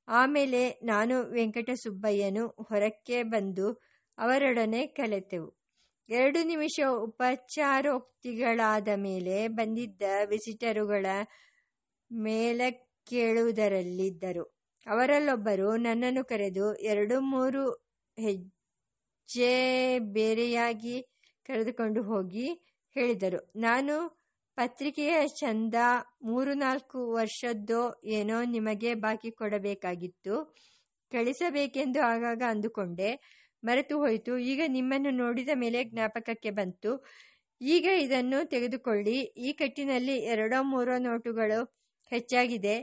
ಆಮೇಲೆ ನಾನು ವೆಂಕಟಸುಬ್ಬಯ್ಯನು ಹೊರಕ್ಕೆ ಬಂದು ಅವರೊಡನೆ ಕಲೆತೆವು. ಎರಡು ನಿಮಿಷ ಉಪಚಾರೋಕ್ತಿಗಳಾದ ಮೇಲೆ ಬಂದಿದ್ದ ವಿಸಿಟರುಗಳ ಕೇಳುವುದರಲ್ಲಿದ್ದರು ಅವರಲ್ಲೊಬ್ಬರು ನನ್ನನ್ನು ಕರೆದು ಎರಡು ಮೂರು ಹೆಜ್ಜೆ ಬೇರೆಯಾಗಿ ಕರೆದುಕೊಂಡು ಹೋಗಿ ಹೇಳಿದರು. ನಾನು ಪತ್ರಿಕೆಯ ಚಂದ ಮೂರು ನಾಲ್ಕು ವರ್ಷದ್ದೋ ಏನೋ ನಿಮಗೆ ಬಾಕಿ ಕೊಡಬೇಕಾಗಿತ್ತು. ಕಳಿಸಬೇಕೆಂದು ಆಗಾಗ ಅಂದುಕೊಂಡೆ. ಮರೆತು ಹೋಯಿತು. ಈಗ ನಿಮ್ಮನ್ನು ನೋಡಿದ ಮೇಲೆ ಜ್ಞಾಪಕಕ್ಕೆ ಬಂತು. ಈಗ ಇದನ್ನು ತೆಗೆದುಕೊಳ್ಳಿ. ಈ ಕಟ್ಟಿನಲ್ಲಿ ಎರಡೋ ಮೂರೋ ನೋಟುಗಳು ಹೆಚ್ಚಾಗಿದೆ.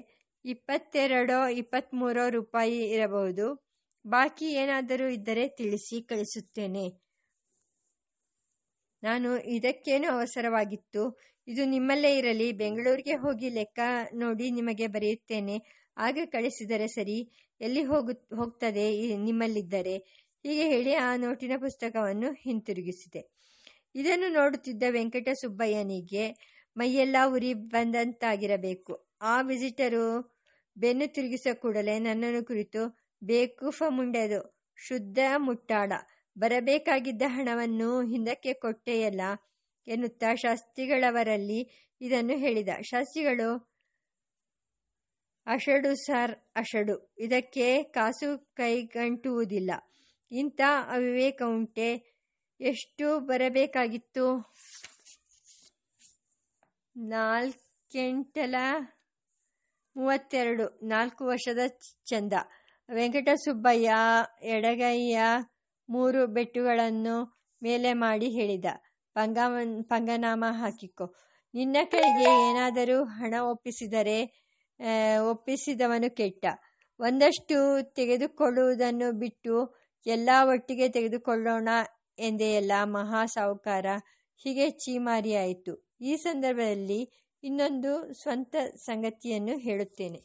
ಇಪ್ಪತ್ತೆರಡೋ ಇಪ್ಪತ್ತ್ಮೂರೋ ರೂಪಾಯಿ ಇರಬಹುದು. ಬಾಕಿ ಏನಾದರೂ ಇದ್ದರೆ ತಿಳಿಸಿ ಕಳಿಸುತ್ತೇನೆ. ನಾನು ಇದಕ್ಕೇನು ಅವಸರವಾಗಿತ್ತು. ಇದು ನಿಮ್ಮಲ್ಲೇ ಇರಲಿ. ಬೆಂಗಳೂರಿಗೆ ಹೋಗಿ ಲೆಕ್ಕ ನೋಡಿ ನಿಮಗೆ ಬರೆಯುತ್ತೇನೆ. ಆಗ ಕಳಿಸಿದರೆ ಸರಿ. ಎಲ್ಲಿ ಹೋಗು, ಹೋಗ್ತದೆ ನಿಮ್ಮಲ್ಲಿದ್ದರೆ. ಹೀಗೆ ಹೇಳಿ ಆ ನೋಟಿನ ಪುಸ್ತಕವನ್ನು ಹಿಂತಿರುಗಿಸಿದೆ. ಇದನ್ನು ನೋಡುತ್ತಿದ್ದ ವೆಂಕಟಸುಬ್ಬಯ್ಯನಿಗೆ ಮೈಯೆಲ್ಲ ಉರಿ ಬಂದಂತಾಗಿರಬೇಕು. ಆ ವಿಸಿಟರು ಬೆನ್ನು ತಿರುಗಿಸ ಕೂಡಲೇ ನನ್ನನ್ನು ಕುರಿತು ಬೇಕೂಫ ಮುಂಡೆದು, ಶುದ್ಧ ಮುಟ್ಟಾಡ ಬರಬೇಕಾಗಿದ್ದ ಹಣವನ್ನು ಹಿಂದಕ್ಕೆ ಕೊಟ್ಟೆಯಲ್ಲ ಎನ್ನುತ್ತಾ ಶಾಸ್ತ್ರಿಗಳವರಲ್ಲಿ ಇದನ್ನು ಹೇಳಿದ. ಶಾಸ್ತ್ರಿಗಳು, ಅಷಡು ಸರ್, ಅಷಡು, ಇದಕ್ಕೆ ಕಾಸು ಕೈಗಂಟುವುದಿಲ್ಲ. ಇಂಥ ಅವಿವೇಕ ಉಂಟೆ, ಎಷ್ಟು ಬರಬೇಕಾಗಿತ್ತು? ನಾಲ್ಕೆಂಟಲ ಮೂವತ್ತೆರಡು, ನಾಲ್ಕು ವರ್ಷದ ಚಂದ. ವೆಂಕಟಸುಬ್ಬಯ್ಯ ಎಡಗೈಯ ಮೂರು ಬೆಟ್ಟುಗಳನ್ನು ಮೇಲೆ ಮಾಡಿ ಹೇಳಿದ. ಪಂಗ ಪಂಗನಾಮ ಹಾಕಿಕೊ. ನಿನ್ನ ಕೈಗೆ ಏನಾದರೂ ಹಣ ಒಪ್ಪಿಸಿದರೆ ಒಪ್ಪಿಸಿದವನು ಕೆಟ್ಟ. ಒಂದಷ್ಟು ತೆಗೆದುಕೊಳ್ಳುವುದನ್ನು ಬಿಟ್ಟು ಎಲ್ಲ ಒಟ್ಟಿಗೆ ತೆಗೆದುಕೊಳ್ಳೋಣ ಎಂದೆಯಲ್ಲ ಮಹಾ ಸಾಹುಕಾರ ಹೀಗೆ ಚೀಮಾರಿಯಾಯಿತು ಈ ಸಂದರ್ಭದಲ್ಲಿ ಇನ್ನೊಂದು ಸ್ವಂತ ಸಂಗತಿಯನ್ನು ಹೇಳುತ್ತೇನೆ.